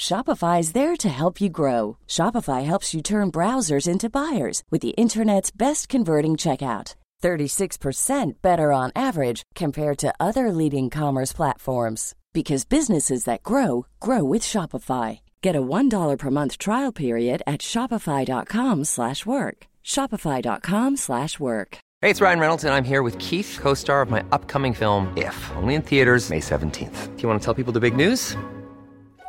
Shopify is there to help you grow. Shopify helps you turn browsers into buyers with the internet's best converting checkout. 36% better on average compared to other leading commerce platforms because businesses that grow grow with Shopify. Get a $1 per month trial period at shopify.com/work. shopify.com/work. Hey, it's Ryan Reynolds and I'm here with Keith, co-star of my upcoming film If, only in theaters May 17th. Do you want to tell people the big news?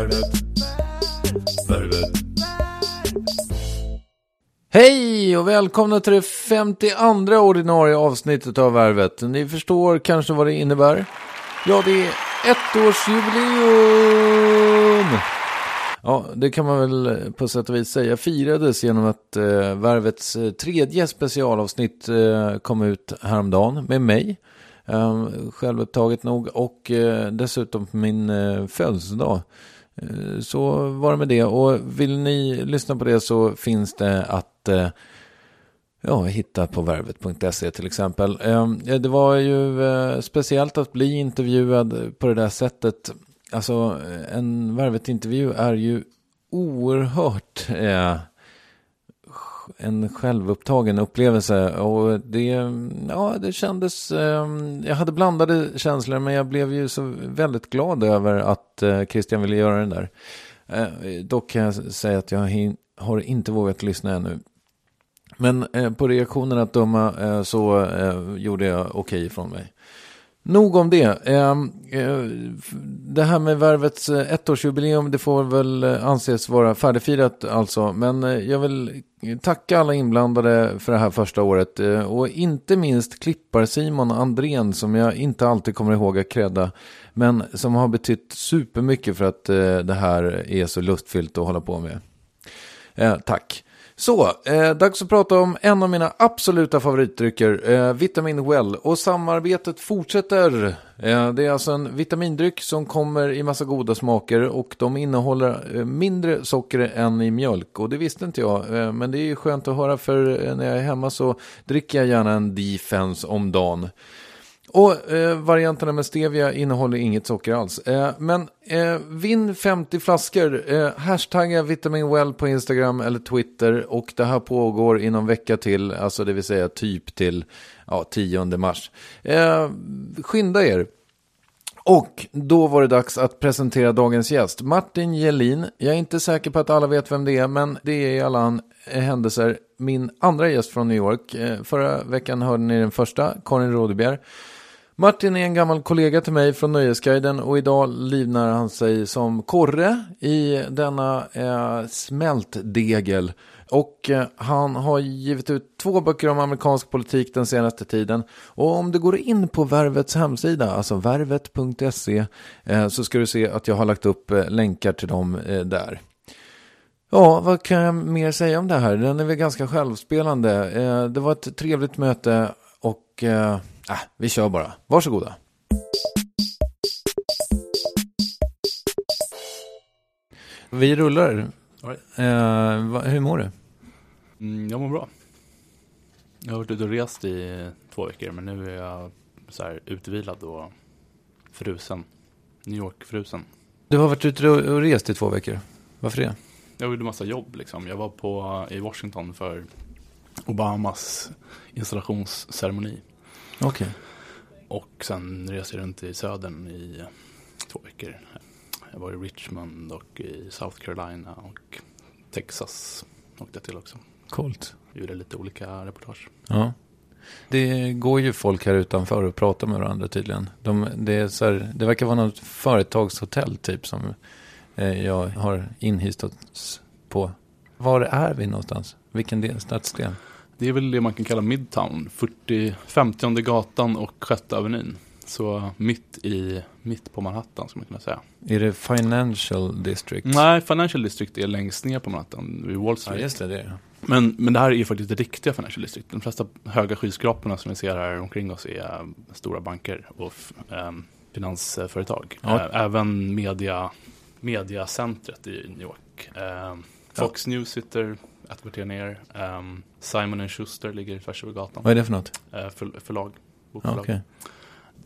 Värvet. Värvet. Hej och välkomna till det 52 ordinarie avsnittet av Värvet. Ni förstår kanske vad det innebär? Ja, det är ettårsjubileum! Ja, det kan man väl på sätt och vis säga firades genom att eh, Värvets eh, tredje specialavsnitt eh, kom ut häromdagen med mig. Eh, självupptaget nog och eh, dessutom på min eh, födelsedag. Eh, så var det med det och vill ni lyssna på det så finns det att eh, ja, hitta på värvet.se till exempel. Eh, det var ju speciellt att bli intervjuad på det där sättet. Alltså en värvet-intervju är ju oerhört eh, en självupptagen upplevelse och det, ja, det kändes, eh, jag hade blandade känslor men jag blev ju så väldigt glad över att eh, Christian ville göra den där. Eh, dock kan jag säga att jag hin- har inte vågat lyssna ännu. Men eh, på reaktionerna att döma eh, så eh, gjorde jag okej ifrån mig. Nog om det. Ehm, eh, det här med värvets eh, ettårsjubileum, det får väl eh, anses vara färdigfirat alltså. Men jag vill tacka alla inblandade för det här första året. Och inte minst klippar-Simon Andrén som jag inte alltid kommer ihåg att krädda. Men som har betytt supermycket för att det här är så lustfyllt att hålla på med. Tack. Så, eh, dags att prata om en av mina absoluta favoritdrycker, eh, Vitamin Well. Och samarbetet fortsätter. Eh, det är alltså en vitamindryck som kommer i massa goda smaker och de innehåller eh, mindre socker än i mjölk. Och det visste inte jag, eh, men det är ju skönt att höra för eh, när jag är hemma så dricker jag gärna en Defense om dagen. Och eh, varianterna med stevia innehåller inget socker alls. Eh, men eh, vinn 50 flaskor. Eh, hashtagga vitaminwell på Instagram eller Twitter. Och det här pågår inom vecka till, alltså det vill säga typ till ja, 10 mars. Eh, skynda er. Och då var det dags att presentera dagens gäst, Martin Jelin. Jag är inte säker på att alla vet vem det är, men det är i alla händelser min andra gäst från New York. Eh, förra veckan hörde ni den första, Karin Rodebjer. Martin är en gammal kollega till mig från Nöjesguiden och idag livnar han sig som korre i denna eh, smältdegel. Och eh, han har givit ut två böcker om amerikansk politik den senaste tiden. Och om du går in på Värvets hemsida, alltså värvet.se, eh, så ska du se att jag har lagt upp eh, länkar till dem eh, där. Ja, vad kan jag mer säga om det här? Den är väl ganska självspelande. Eh, det var ett trevligt möte och eh, äh, vi kör bara. Varsågoda. Vi rullar. Eh, hur mår du? Mm, jag mår bra. Jag har varit ute och rest i två veckor men nu är jag så här utvilad och frusen. New York-frusen. Du har varit ute och rest i två veckor. Varför det? Jag gjorde massa jobb liksom. Jag var på, i Washington för Obamas installationsceremoni. Okay. Och sen reste jag runt i södern i två veckor. Jag var i Richmond och i South Carolina och Texas åkte till också. Coolt. Gjorde lite olika reportage. Ja. Det går ju folk här utanför och pratar med varandra tydligen. De, det, är så här, det verkar vara något företagshotell typ som eh, jag har inhystats på. Var är vi någonstans? Vilken del, stadsdel? Det är väl det man kan kalla Midtown. 40, 50 gatan och 6 avenyn. Så mitt, i, mitt på Manhattan skulle man kunna säga. Är det Financial District? Nej, Financial District är längst ner på Manhattan, vid Wall Street. Ja, just det, det är. Men, men det här är faktiskt det riktiga Financial District. De flesta höga skyskraporna som vi ser här omkring oss är äh, stora banker och äh, finansföretag. Ja. Äh, även media, mediacentret i New York. Fox ja. News sitter ett kvarter ner. Um, Simon Schuster ligger tvärs över gatan. Vad är det för något? Uh, för, förlag. Bokförlag. Okay.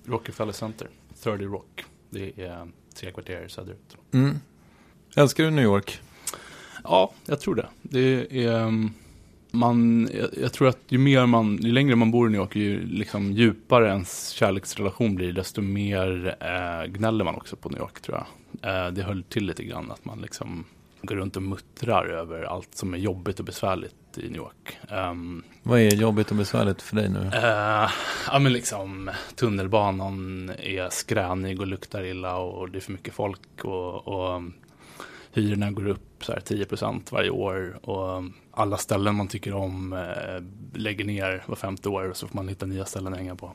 Rockefeller Center. 30 Rock. Det är tre kvarter söderut. Mm. Älskar du New York? Ja, jag tror det. Det är... Um, man, jag, jag, tror att ju mer man, ju längre man bor i New York, ju liksom djupare ens kärleksrelation blir, desto mer eh, gnäller man också på New York tror jag. Eh, det höll till lite grann att man liksom går runt och muttrar över allt som är jobbigt och besvärligt i New York. Um, Vad är jobbigt och besvärligt för dig nu? Uh, ja men liksom tunnelbanan är skränig och luktar illa och det är för mycket folk och, och hyrorna går upp så här 10% varje år och alla ställen man tycker om eh, lägger ner var femte år och så får man hitta nya ställen att hänga på.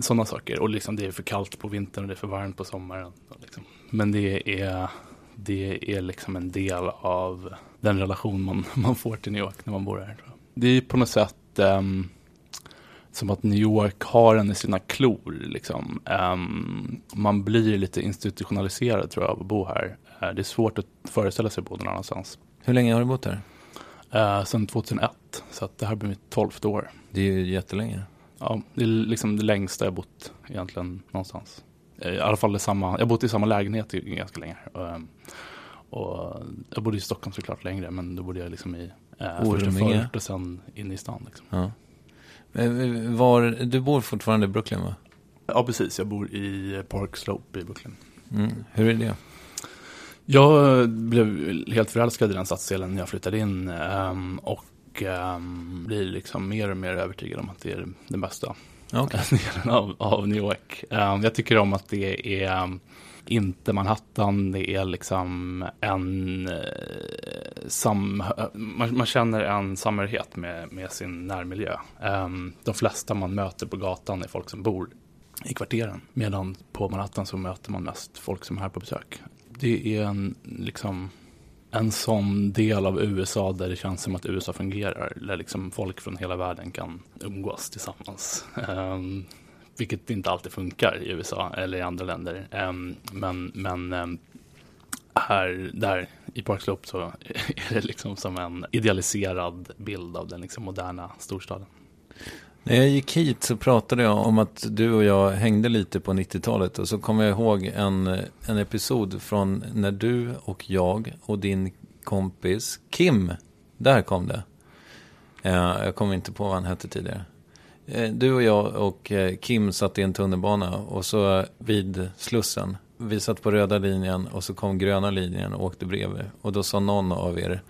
Sådana saker. Och liksom det är för kallt på vintern och det är för varmt på sommaren. Liksom. Men det är det är liksom en del av den relation man, man får till New York när man bor här. Det är på något sätt um, som att New York har en i sina klor. Liksom. Um, man blir lite institutionaliserad tror jag av att bo här. Uh, det är svårt att föreställa sig bo någon annanstans. Hur länge har du bott här? Uh, sedan 2001, så att det här blir mitt tolfte år. Det är ju jättelänge. Ja, det är liksom det längsta jag bott egentligen någonstans. Eh, I alla fall i samma, jag har bott i samma lägenhet ganska länge. Ehm, och jag bodde i Stockholm såklart längre, men då bodde jag liksom i eh, först en förort och sen inne i stan. Liksom. Ja. Eh, var, du bor fortfarande i Brooklyn va? Ja, precis. Jag bor i Park Slope i Brooklyn. Mm. Hur är det? Jag blev helt förälskad i den stadsdelen när jag flyttade in. Um, och um, blir liksom mer och mer övertygad om att det är det bästa okay. delen av, av New York. Um, jag tycker om att det är um, inte Manhattan, det är liksom en uh, sam, eh, man, man, känner en samhörighet med, med sin närmiljö. Um, de flesta man möter på gatan är folk som bor i kvarteren. Medan på Manhattan så möter man mest folk som är här på besök. Det är en, liksom, en sån del av USA där det känns som att USA fungerar. Där liksom folk från hela världen kan umgås tillsammans. Um, vilket inte alltid funkar i USA eller i andra länder. Um, men men um, här, där i Park Slope så är det liksom som en idealiserad bild av den liksom moderna storstaden. När jag gick hit så pratade jag om att du och jag hängde lite på 90-talet och så kommer jag ihåg en, en episod från när du och jag och din kompis Kim, där kom det. Eh, jag kommer inte på vad han hette tidigare. Eh, du och jag och eh, Kim satt i en tunnelbana och så vid Slussen. Vi satt på röda linjen och så kom gröna linjen och åkte bredvid. Och då sa någon av er,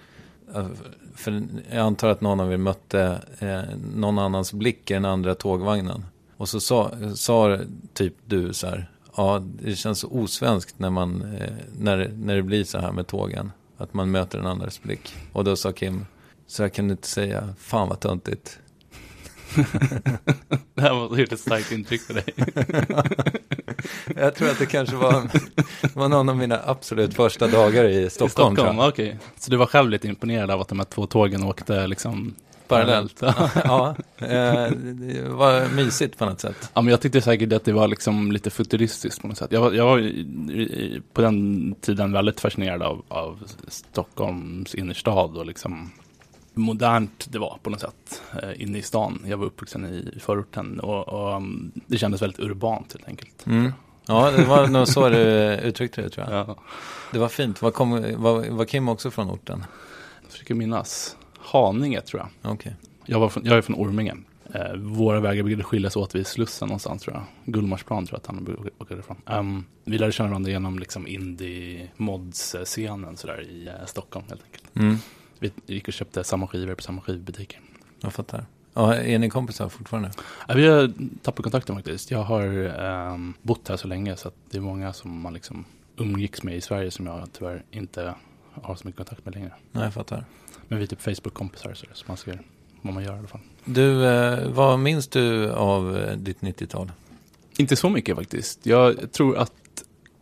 eh, för jag antar att någon av er mötte eh, någon annans blick i den andra tågvagnen. Och så sa, sa typ du så här, ja det känns så osvenskt när, man, eh, när, när det blir så här med tågen. Att man möter den andras blick. Och då sa Kim, så jag kan inte säga, fan vad töntigt. det här måste ha gjort ett starkt intryck på dig. jag tror att det kanske var, var någon av mina absolut första dagar i Stockholm. I Stockholm, okej. Okay. Så du var själv lite imponerad av att de här två tågen åkte liksom parallellt? ja, eh, det var mysigt på något sätt. Ja, men jag tyckte säkert att det var liksom lite futuristiskt på något sätt. Jag var, jag var på den tiden väldigt fascinerad av, av Stockholms innerstad och liksom modernt det var på något sätt eh, inne i stan. Jag var uppvuxen i förorten och, och um, det kändes väldigt urbant helt enkelt. Mm. Ja, det var nog så du uttryckte det tror jag. Ja. Det var fint. Var, kom, var, var Kim också från orten? Jag försöker minnas. Haninge tror jag. Okay. Jag, var från, jag är från Orminge. Eh, våra vägar brukade skiljas åt vid Slussen någonstans tror jag. Gullmarsplan tror jag att han åkte ifrån. Um, vi lärde känna varandra genom liksom indie-mods-scenen sådär i uh, Stockholm helt enkelt. Mm. Vi gick och köpte samma skivor på samma skivbutiker. Jag fattar. Ja, är ni kompisar fortfarande? Ja, vi har tappat kontakten faktiskt. Jag har um, bott här så länge så det är många som man liksom umgicks med i Sverige som jag tyvärr inte har så mycket kontakt med längre. Nej, jag fattar. Men vi är typ Facebook-kompisar så, så man ser vad man gör i alla fall. Du, eh, vad minns du av eh, ditt 90-tal? Inte så mycket faktiskt. Jag tror att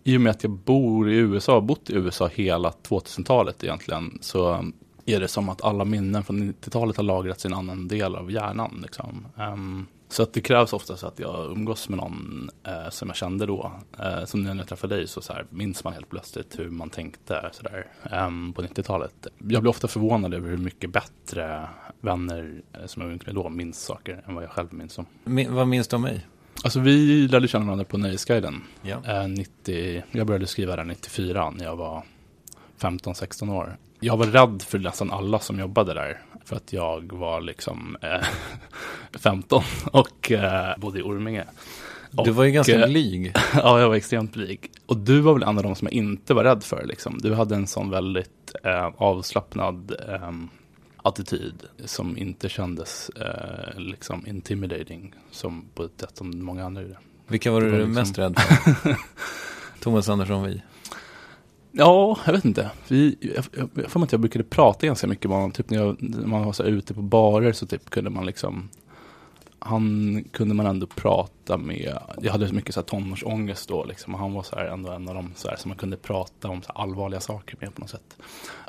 i och med att jag bor i USA, bott i USA hela 2000-talet egentligen, så är det som att alla minnen från 90-talet har lagrats i en annan del av hjärnan. Liksom. Um, så att det krävs oftast att jag umgås med någon eh, som jag kände då. Eh, som när jag träffade dig så, så här, minns man helt plötsligt hur man tänkte så där, eh, på 90-talet. Jag blir ofta förvånad över hur mycket bättre vänner eh, som jag umgicks med då minns saker än vad jag själv minns om. Min, vad minns du om mig? Alltså vi lärde känna varandra på Nöjesguiden. Ja. 90, eh, jag började skriva där 94 när jag var 15-16 år. Jag var rädd för nästan alla som jobbade där. För att jag var liksom eh, 15 och eh, bodde i Orminge. Och, du var ju ganska eh, blyg. ja, jag var extremt blyg. Och du var väl en av de som jag inte var rädd för. Liksom. Du hade en sån väldigt eh, avslappnad eh, attityd som inte kändes eh, liksom intimidating som på ett sätt som många andra gjorde. Vilka var du var liksom... mest rädd för? Thomas Andersson Vi? Ja, jag vet inte. Vi, jag, jag, jag att jag brukade prata ganska mycket med honom. Typ när, jag, när man var så ute på barer så typ kunde man liksom han kunde man ändå prata med. Jag hade så mycket så här tonårsångest då liksom. Han var så här ändå en av så här, som man kunde prata om så allvarliga saker med på något sätt.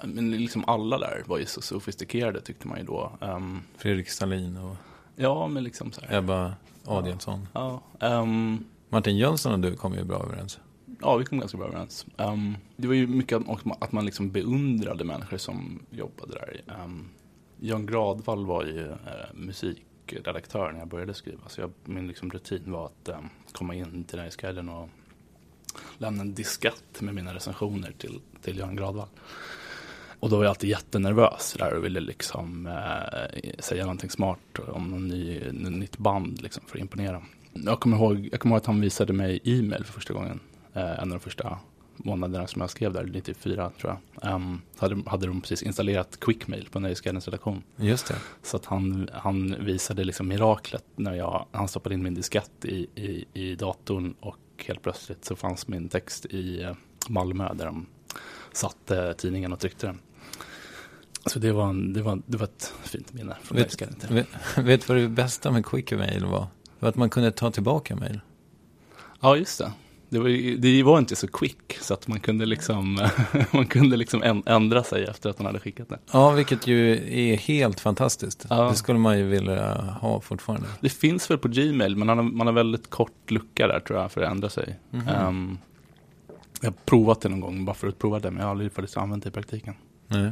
Men liksom alla där var ju så sofistikerade tyckte man ju då. Um, Fredrik Stalin och Ja, men liksom så här. Ebba Adielsson. Ja. ja um, Martin Jönsson och du kom ju bra överens. Ja, vi kom ganska bra överens. Um, det var ju mycket att man liksom beundrade människor som jobbade där. Um, Jan Gradvall var ju eh, uh, musikredaktör när jag började skriva. Så jag, min liksom rutin var att um, komma in till Nöjesguiden och lämna en diskett med mina recensioner till, till Jan Gradvall. Och då var jag alltid jättenervös där och ville liksom uh, säga någonting smart om någon ny, nytt band liksom, för att imponera. Jag kommer, ihåg, jag kommer ihåg att han visade mig e-mail för första gången Eh, en av de första månaderna som jag skrev där, 94 tror jag, um, hade, hade de precis installerat Quickmail på Nöjesguidens redaktion. Just det. Så att han, han visade liksom miraklet när jag, han stoppade in min diskett i, i, i datorn och helt plötsligt så fanns min text i eh, Malmö där de satte tidningen och tryckte den. Så det var, en, det var, det var ett fint minne från vet, vet, vet du vad det bästa med Quickmail var? Det var att man kunde ta tillbaka mail. Ja, just det. Det var, det var inte så quick så att man kunde liksom, man kunde liksom ändra sig efter att man hade skickat det. Ja, vilket ju är helt fantastiskt. Ja. Det skulle man ju vilja ha fortfarande. Det finns väl på Gmail, men man har, man har väldigt kort lucka där tror jag för att ändra sig. Mhm. Ehm, jag har provat det någon gång bara för att prova det, men jag har aldrig faktiskt använt det i praktiken. Nej.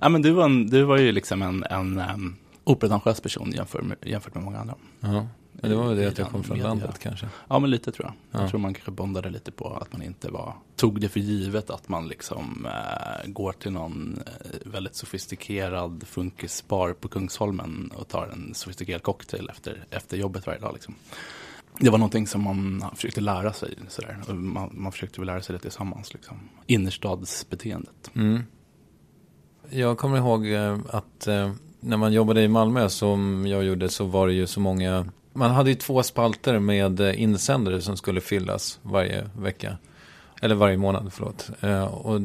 Ja, men du, var en, du var ju liksom en, en um, opretentiös person jämfört med, jämfört med många andra. Ja. Men det var väl det att jag kom från media. landet kanske. Ja, men lite tror jag. Ja. Jag tror man kanske bondade lite på att man inte var, tog det för givet att man liksom eh, går till någon eh, väldigt sofistikerad funkisbar på Kungsholmen och tar en sofistikerad cocktail efter, efter jobbet varje dag. Liksom. Det var någonting som man försökte lära sig. Sådär. Man, man försökte väl lära sig det tillsammans. Liksom. Innerstadsbeteendet. Mm. Jag kommer ihåg eh, att när man jobbade i Malmö som jag gjorde så var det ju så många. Man hade ju två spalter med eh, insändare som skulle fyllas varje vecka. Eller varje månad, förlåt. Eh, Och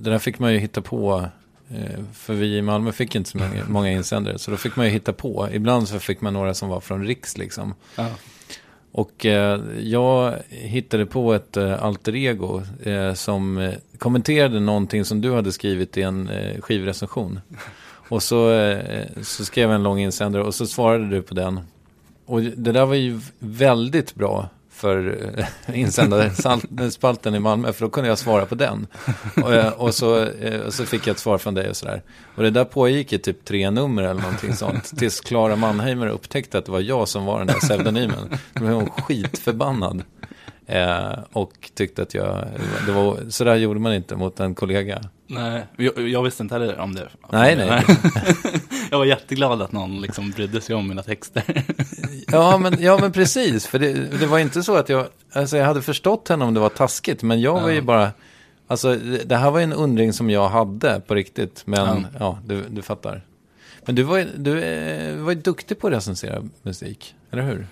det där fick man ju hitta på. eh, För vi i Malmö fick inte så många- många insändare. Så då fick man ju hitta på. Ibland så fick man några som var från Riks liksom. Ja. Och eh, jag hittade på ett eh, alter ego eh, som kommenterade någonting som du hade skrivit i en skivrecension. Och så, så skrev jag en lång insändare och så svarade du på den. Och det där var ju väldigt bra för eh, insändarspalten i Malmö, för då kunde jag svara på den. Och, eh, och, så, eh, och så fick jag ett svar från dig och sådär. Och det där pågick i typ tre nummer eller någonting sånt. Tills Klara Mannheimer upptäckte att det var jag som var den där pseudonymen. Då blev hon skitförbannad. Eh, och tyckte att jag, det var, så där gjorde man inte mot en kollega. Nej, jag, jag visste inte heller om det. Nej, nej. jag var jätteglad att någon liksom brydde sig om mina texter. Ja, men, ja, men precis. För det, det var inte så att jag, alltså jag hade förstått henne om det var taskigt, men jag var ju bara, alltså det här var en undring som jag hade på riktigt, men ja, Ja. du, du fattar. Men du var, ju- du eh, var ju duktig på att recensera musik, eller hur?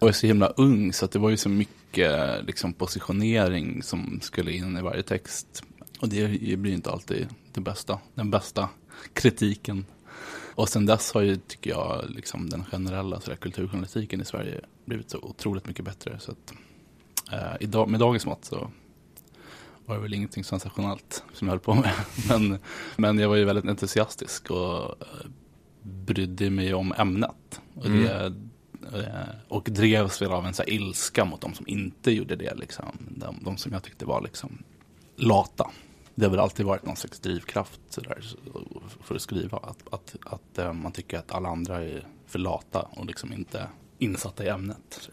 Jag var så himla ung så det var ju så mycket liksom, positionering som skulle in i varje text. Och det blir inte alltid det bästa, den bästa kritiken. Och sen dess har ju, tycker jag, liksom, den generella så där, kulturjournalistiken i Sverige blivit så otroligt mycket bättre. Så att, eh, idag, med dagens mått så var det väl ingenting sensationellt som jag höll på med. Men, men jag var ju väldigt entusiastisk och eh, brydde mig om ämnet. Och, det, eh, Eh, och drevs väl av en så här ilska mot de som inte gjorde det. Liksom. De, de som jag tyckte var liksom lata. Det har väl alltid varit någon slags drivkraft så där, för att skriva. Att, att, att eh, man tycker att alla andra är för lata och liksom inte insatta i ämnet. Så.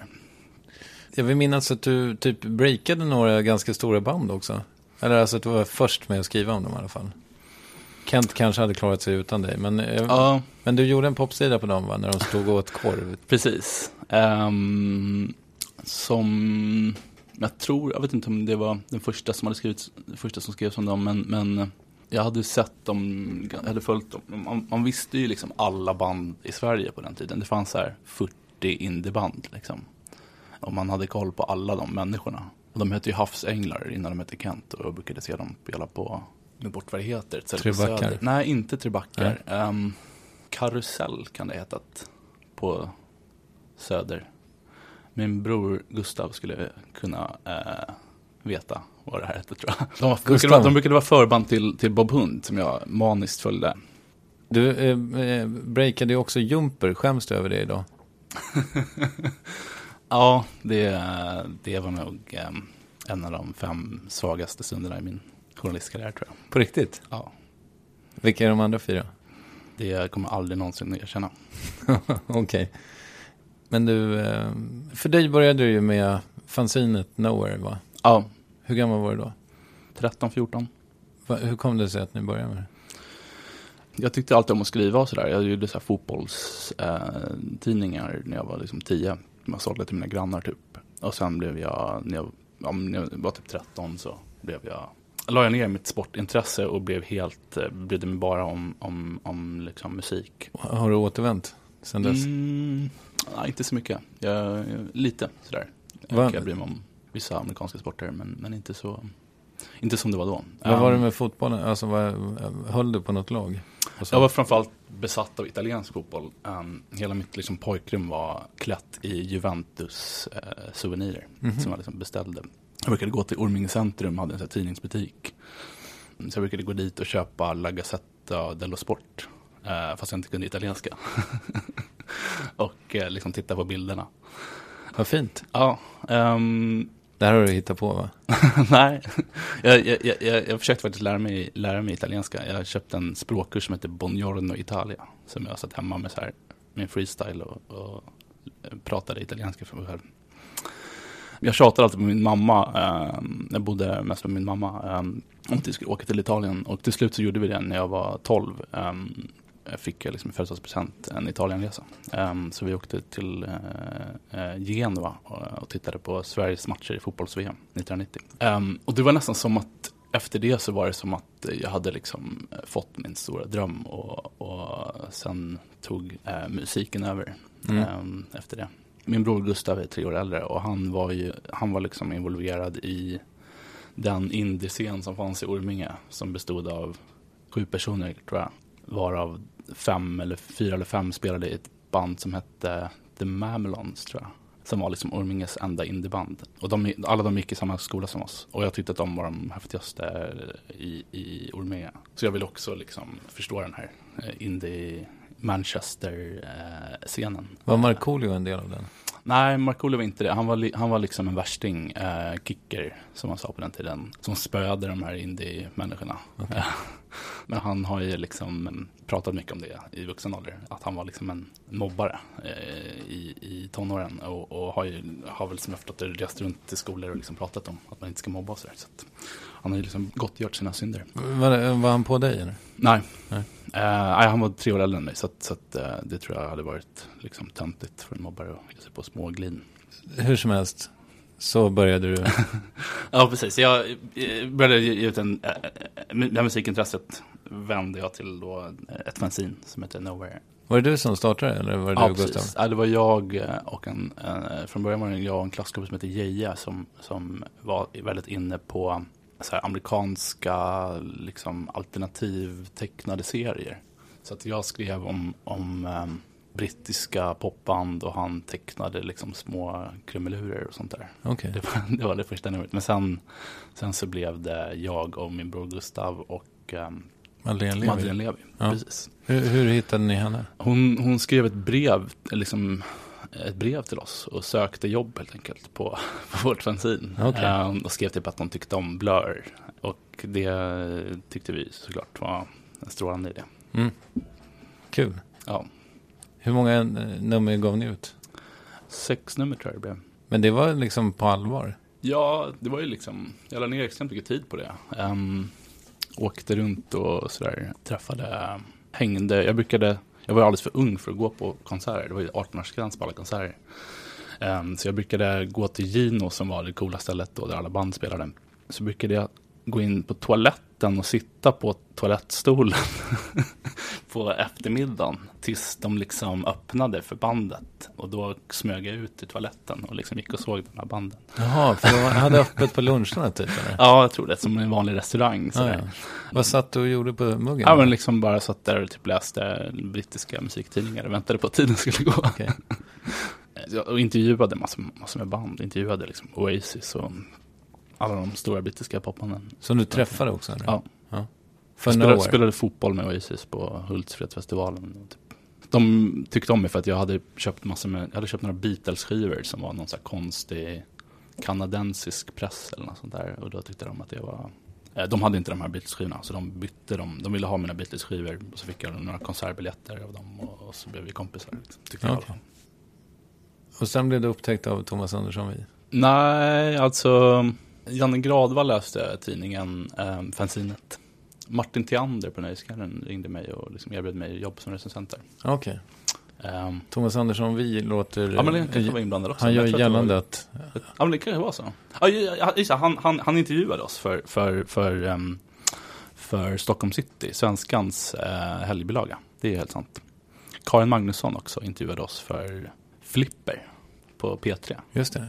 Jag vill minnas att du typ breakade några ganska stora band också. Eller alltså att du var först med att skriva om dem i alla fall. Kent kanske hade klarat sig utan dig, men, eh, Ja, men du gjorde en popsida på dem va, när de stod och åt korv. Precis. Ehm, som, jag tror, jag vet inte om det var den första som hade skrivit, den första som skrevs om dem, men, men jag hade sett dem, jag hade följt dem. Man, man visste ju liksom alla band i Sverige på den tiden. Det fanns så här 40 indieband liksom. Och man hade koll på alla de människorna. Och de hette ju Havsänglar innan de hette Kent och jag brukade se dem spela på, nu bort vad det heter. Trebackar. Nej, inte Trebackar. Um, Karusell kan det hetat på Söder. Min bror Gustav skulle kunna eh, veta vad det här hette tror jag. De, var, brukade, Gustav. vara- de brukade vara förband till, till Bob Hund som jag maniskt följde. Du eh, eh, breakade ju också Jumper, skäms du över det idag? Ja, det, det var nog eh, en av de fem svagaste stunderna i min journalistkarriär tror jag. På riktigt? Ja, Vilka är de andra fyra? det kommer jag aldrig någonsin erkänna. Okej. Men du, eh, för dig började du ju med fanzinet Nowhere va? Ja, Hur gammal var du då? 13, 14. Va, hur kom det sig att ni började med det? Jag tyckte alltid om att skriva och sådär. Jag gjorde så här fotbollstidningar eh, när jag var liksom 10. Jag sålde till mina grannar typ. Och sen blev jag, när jag, ja, när jag var typ 13 så blev jag, la jag ner mitt sportintresse och blev helt, eh, brydde mig bara om, om, om liksom musik. Har du återvänt sen dess? Mm, nej, inte så mycket. Jag, lite sådär. Va- Jag, bryr mig om vissa amerikanska sporter men, men inte så, inte som det var då. Vad var det Um, med fotbollen? Alltså, vad, höll du på något lag? Jag var framförallt besatt av italiensk fotboll. Um, hela mitt liksom, pojkrum var klätt i Juventus-souvenirer Mhm. som jag liksom beställde. Jag brukade gå till Orminge centrum, hade en sån tidningsbutik. Så jag brukade gå dit och köpa La Gazzetta dello Sport. Uh, fast jag inte kunde italienska. och uh, liksom titta på bilderna. Vad fint. Ja, ehm, Det här har du hittat på va? Nej, jag, jag, jag, jag, jag försökte faktiskt lära mig, lära mig italienska. Jag köpte en språkkurs som heter Buongiorno Italia. Som jag satt hemma med så här, min freestyle och, och pratade italienska för mig själv. Jag tjatade alltid på min mamma, eh, jag bodde mest med min mamma, eh, om att vi skulle åka till Italien. Och till slut så gjorde vi det när jag var 12. Eh, jag fick liksom i födelsedagspresent en Italienresa. Um, så vi åkte till uh, uh, Genua och, och, tittade på Sveriges matcher i fotbolls-VM 1990. Um, och det var nästan som att efter det så var det som att jag hade liksom fått min stora dröm och, och sen tog uh, musiken över Mm. um, efter det. Min bror Gustav är tre år äldre och han var ju, han var liksom involverad i den indiescen som fanns i Orminge som bestod av sju personer tror jag. Varav fem eller fyra eller fem spelade i ett band som hette The Mamelons tror jag. Som var liksom Orminges enda indieband. Och de, alla de gick i samma skola som oss. Och jag tyckte att de var de häftigaste i, i Orminge. Så jag vill också liksom förstå den här eh, indie Manchester-scenen. Var Markoolio en del av den? Nej, Markoolio var inte det. Han var, han var liksom en värsting, eh, kicker, som man sa på den tiden. Som spöade de här indie-människorna. Men han har ju liksom pratat mycket om det i vuxen ålder. Att han var liksom en mobbare eh, i, i tonåren. Och, och har, ju, har väl som jag förstått det rest runt i skolor och liksom pratat om att man inte ska mobba och sådär. Så han har ju liksom gottgjort sina synder. Var, var han på dig eller? Nej. Nej. Eh, nej, han var tre år äldre än mig. Så, att, så att, eh, det tror jag hade varit liksom töntigt för en mobbare att ge sig på småglin. Hur som helst, så började du. Ja, precis. Jag eh, började ge ut en... Det här musikintresset vände jag till då ett fanzine som heter Nowhere. Var det du som startade eller var det Ja, du och Gustav? precis. Ja, det var jag och en... Från början var det jag och en klasskompis som heter Geja som, som var väldigt inne på så här, amerikanska liksom, alternativ tecknade serier. Så att jag skrev om, om um, brittiska popband och han tecknade liksom små krumelurer och sånt där. Okej. Det var, det var det första numret. Men sen, sen så blev det jag och min bror Gustav och um, Madeleine Levi. Madeleine Levi. Ja. Precis. Hur, hur hittade ni henne? Hon, hon skrev ett brev, liksom, ett brev till oss och sökte jobb helt enkelt på, på vårt fanzine. Okej. Ehm, och skrev typ att hon tyckte om Blur. Och det tyckte vi såklart var en strålande idé. Mm. Kul. Ja, Hur många eh, nummer gav ni ut? sex nummer tror jag det blev. Men det var liksom på allvar. Ja, det var ju liksom, jag la ner extremt mycket tid på det. Ehm, åkte runt och sådär, träffade, hängde. Jag brukade, jag var alldeles för ung för att gå på konserter. Det var ju 18-årsgräns på alla konserter. Ehm, så jag brukade gå till Gino som var det coola stället då, där alla band spelade. Så brukade jag gå in på toaletten och sitta på toalettstolen på eftermiddagen tills de liksom öppnade för bandet. Och då smög jag ut i toaletten och liksom gick och såg de här banden. Jaha, för de hade öppet på luncherna typ eller? Ja, jag tror det. Som en vanlig restaurang. Sådär. ja. Vad satt du och gjorde på muggen? Ja, men liksom bara satt där och typ läste brittiska musiktidningar och väntade på att tiden skulle gå. Jag- Och intervjuade massor, massor med band. Intervjuade liksom Oasis och alla de stora brittiska popbanden. Som du träffade också? Eller? Ja. För Jag spelade, spelade fotboll med Oasis på Hultsfredsfestivalen. Typ. De tyckte om mig för att jag hade köpt massor med, jag hade köpt några Beatles-skivor som var någon så här konstig kanadensisk press eller något sånt där. Och då tyckte de att det var, eh, de hade inte de här Beatles-skivorna så de bytte dem. De ville ha mina Beatles-skivor och så fick jag några konsertbiljetter av dem och, så blev vi kompisar. Tyckte jag Okej. fall. Och sen blev du upptäckt av Thomas Andersson. Nej, alltså Janne Gradvall läste tidningen eh, Fanzinet. Martin Theander på Nöjesguiden ringde mig och liksom erbjöd mig jobb som recensent där. Okej. Ehm, Thomas Andersson Vi låter... ja, men det kanske var inblandad också. Han gör tror att gällande var- att... Ja, men det kanske var så. Ja, ja, han, han, han intervjuade oss för, för, för, ehm, för Stockholm City, Svenskans eh, helgbilaga. Det är helt sant. Karin Magnusson också intervjuade oss för Flipper på P3. Just det.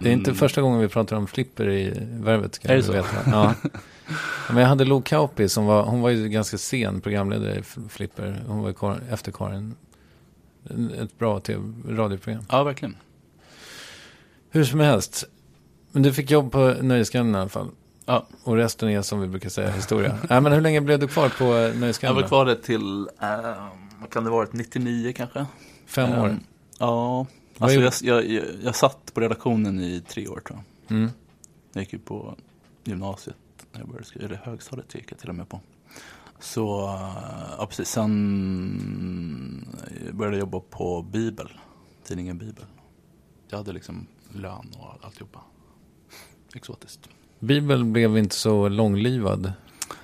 Det är inte Mm. första gången vi pratar om flipper i värvet. Ska Är det så? Veta. Ja. Men jag hade Lo Kauppi som var, hon var ju ganska sen programledare i Flipper. Hon var efter Karin. Ett bra TV radioprogram. Ja, verkligen. Hur som helst. Men du fick jobb på Nöjesguiden i alla fall. Ja. Och resten är som vi brukar säga historia. Nej, men hur länge blev du kvar på eh, Jag Nöjesguiden? var kvar där till, eh, vad kan det varit, 99 kanske? Fem år. Ehm, Ja, alltså jag, jag, jag, satt på redaktionen i tre år tror jag. Mm. Jag gick ju på gymnasiet när jag började skriva, eller högstadiet gick jag till och med på. Så, eh, ja precis, sen började jag jobba på Bibel, tidningen Bibel. Jag hade liksom lön och alltihopa. Exotiskt. Bibeln blev inte så långlivad.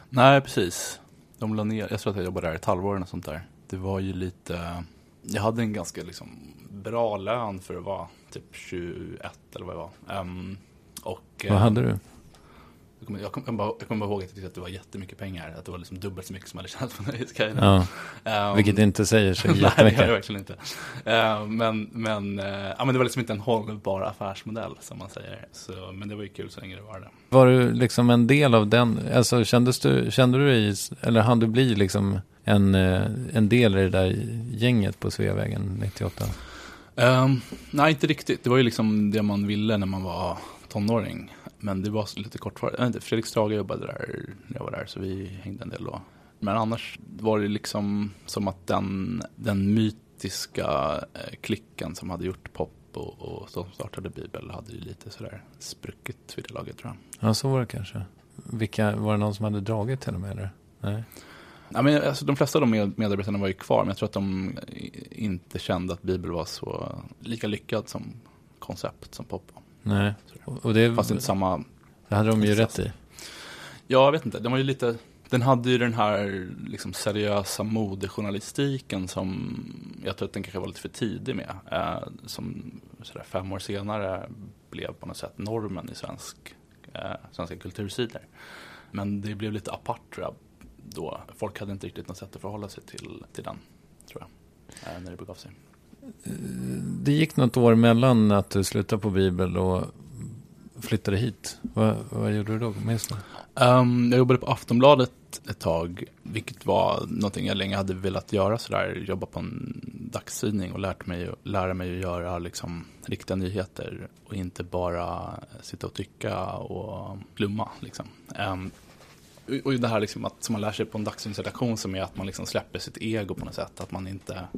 Nej, precis. De la ner, jag tror att jag jobbade där ett halvår och sånt där. Det var ju lite, jag hade en ganska liksom bra lön för att vara typ 21 eller vad jag var. Ehm, och, Vad ehm, hade du? Jag kommer, jag, kommer bara, jag kommer ihåg att jag tyckte att det var jättemycket pengar. Att det var liksom dubbelt så mycket som jag hade tjänat på Nöjesguiden. Ja, Ehm, vilket inte säger så Nej, det gör det jättemycket. verkligen inte. Eh, men, men, eh, ja, men det var liksom inte en hållbar affärsmodell som man säger. Så, men det var ju kul så länge det var det. Var du liksom en del av den? Alltså kändes du, kände du dig, eller hann du bli liksom en, eh, en del i det där gänget på Sveavägen 98? Um, nej, inte riktigt. Det var ju liksom det man ville när man var tonåring. Men det var lite kortvarigt. Eh, Fredrik Strage jobbade där när jag var där, så vi hängde en del då. Men annars var det liksom som att den, den mytiska eh, klicken som hade gjort pop och, och som startade Bibel hade ju lite sådär spruckit vid det laget tror jag. Ja, så var det kanske. Vilka, var det någon som hade dragit till och med eller? Nej. Ja, men, alltså, de flesta av de med- medarbetarna var ju kvar, men jag tror att de inte kände att Bibel var så lika lyckad som koncept som pop. var. Nej. Och och det, Fast inte samma det hade de ju rätt i. Ja, jag vet inte. Den var ju lite... Den hade ju den här liksom, seriösa modejournalistiken som jag tror att den kanske var lite för tidig med. Eh, som sådär, fem år senare blev på något sätt normen i svensk, eh, svenska kultursidor. Men det blev lite apart tror jag då. Folk hade inte riktigt något sätt att förhålla sig till, till den, tror jag. Eh, när det begav sig. Det gick något år mellan att du slutade på Bibel och flyttade hit. Vad, vad gjorde du då? Minns? Um, jag jobbade på Aftonbladet ett tag, vilket var någonting jag länge hade velat göra sådär. Jobba på en dagstidning och lärt mig, lära mig att göra liksom, riktiga nyheter och inte bara sitta och tycka och glömma. Liksom. Um, och- det här liksom att, som man lär sig på en dagstidningsredaktion som är att man liksom släpper sitt ego på något sätt. Att man inte,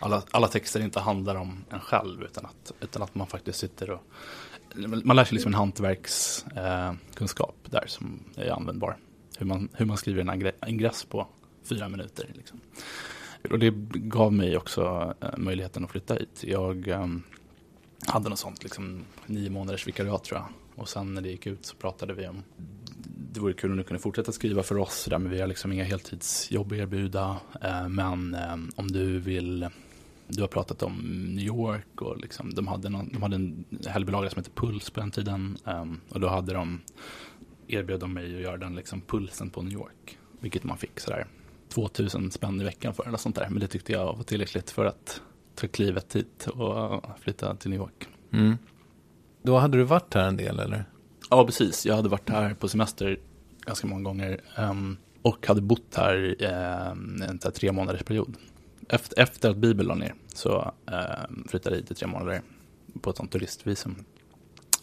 alla, alla texter inte handlar om en själv utan att, utan att man faktiskt sitter och man lär sig liksom en hantverkskunskap eh, där som är användbar. Hur man, hur man skriver en ingress på fyra minuter. Liksom. Och det gav mig också eh, möjligheten att flytta hit. Jag eh, hade något sånt, liksom, nio månaders vikariat tror jag. Och sen när det gick ut så pratade vi om det vore kul om du kunde fortsätta skriva för oss, där, men vi har liksom inga heltidsjobb att erbjuda. Eh, men eh, om du vill du har pratat om New York och liksom, de, hade någon, de hade en helgbilaga som hette Puls på den tiden. Eh, och då hade de, erbjöd de mig att göra den liksom pulsen på New York. Vilket man fick sådär 2000 spänn i veckan för eller sånt där. Men det tyckte jag var tillräckligt för att ta klivet hit och flytta till New York. Mm. Då hade du varit här en del eller? Ja, precis. Jag hade varit här på semester ganska många gånger. ehm, och hade bott här um, en tre månaders period. Efter, efter att Bibeln la ner så um, flyttade jag hit i tre månader på ett sånt turistvisum.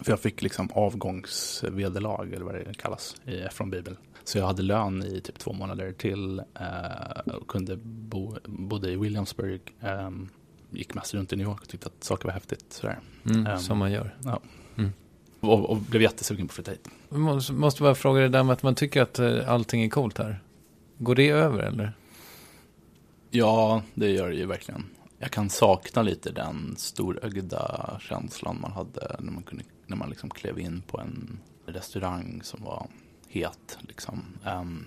För jag fick liksom avgångsvederlag, eller vad det kallas, i, från Bibel. Så jag hade lön i typ två månader till eh, och kunde bo, bodde i Williamsburg. ehm, gick mest runt i New York och tyckte att saker var häftigt. Sådär. Mm, Ehm. som man gör. Ja. Mm. Och, och blev jättesugen på att flytta hit. Måste, måste bara fråga det där med att man tycker att eh, allting är coolt här. Går det över eller? Ja, det gör det ju verkligen. Jag kan sakna lite den storögda känslan man hade när man, kunde, när man liksom klev in på en restaurang som var het. Liksom. Ehm,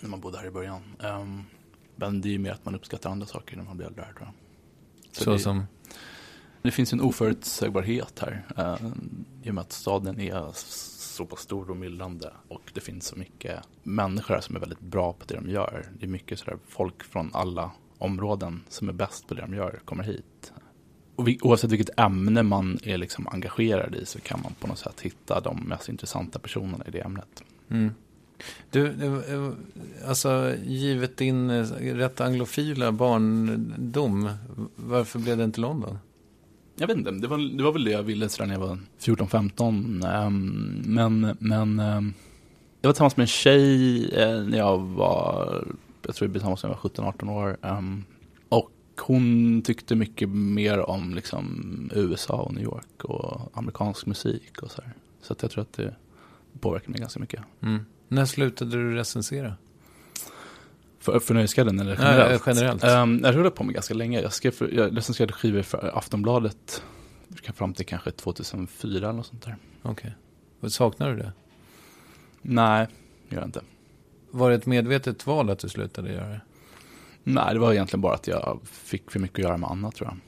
när man bodde här i början. Ehm, men det är ju mer att man uppskattar andra saker när man blir äldre här tror jag. Så, det, som, det finns en oförutsägbarhet här. eh, I och med att staden är så pass stor och myllrande. Och det finns så mycket människor här som är väldigt bra på det de gör. Det är mycket sådär folk från alla områden som är bäst på det de gör kommer hit. och vi, oavsett vilket ämne man är liksom engagerad i så kan man på något sätt hitta de mest intressanta personerna i det ämnet. Mm. Du, alltså givet din eh, rätt anglofila barndom, varför blev det inte London? Jag vet inte, det var, det var väl det jag ville sådär när jag var 14-15. Um, ehm, men men um, jag var tillsammans med en tjej eh, när jag var, jag tror vi blev tillsammans när jag var 17-18 år. Um, och hon tyckte mycket mer om liksom, USA och New York och amerikansk musik och så här. Så att jag tror att det påverkade mig ganska mycket. Mm. När slutade du recensera? För, för Nöjesguiden eller generellt? Ja, generellt. Um, jag höll på med ganska länge. Jag, skrev för, jag recenserade skivor för Aftonbladet fram till kanske 2004 eller något sånt där. Okej. Okay. Saknar du det? Nej, det gör jag inte. Var det ett medvetet val att du slutade göra det? Nej, det var egentligen bara att jag fick för mycket att göra med annat tror jag.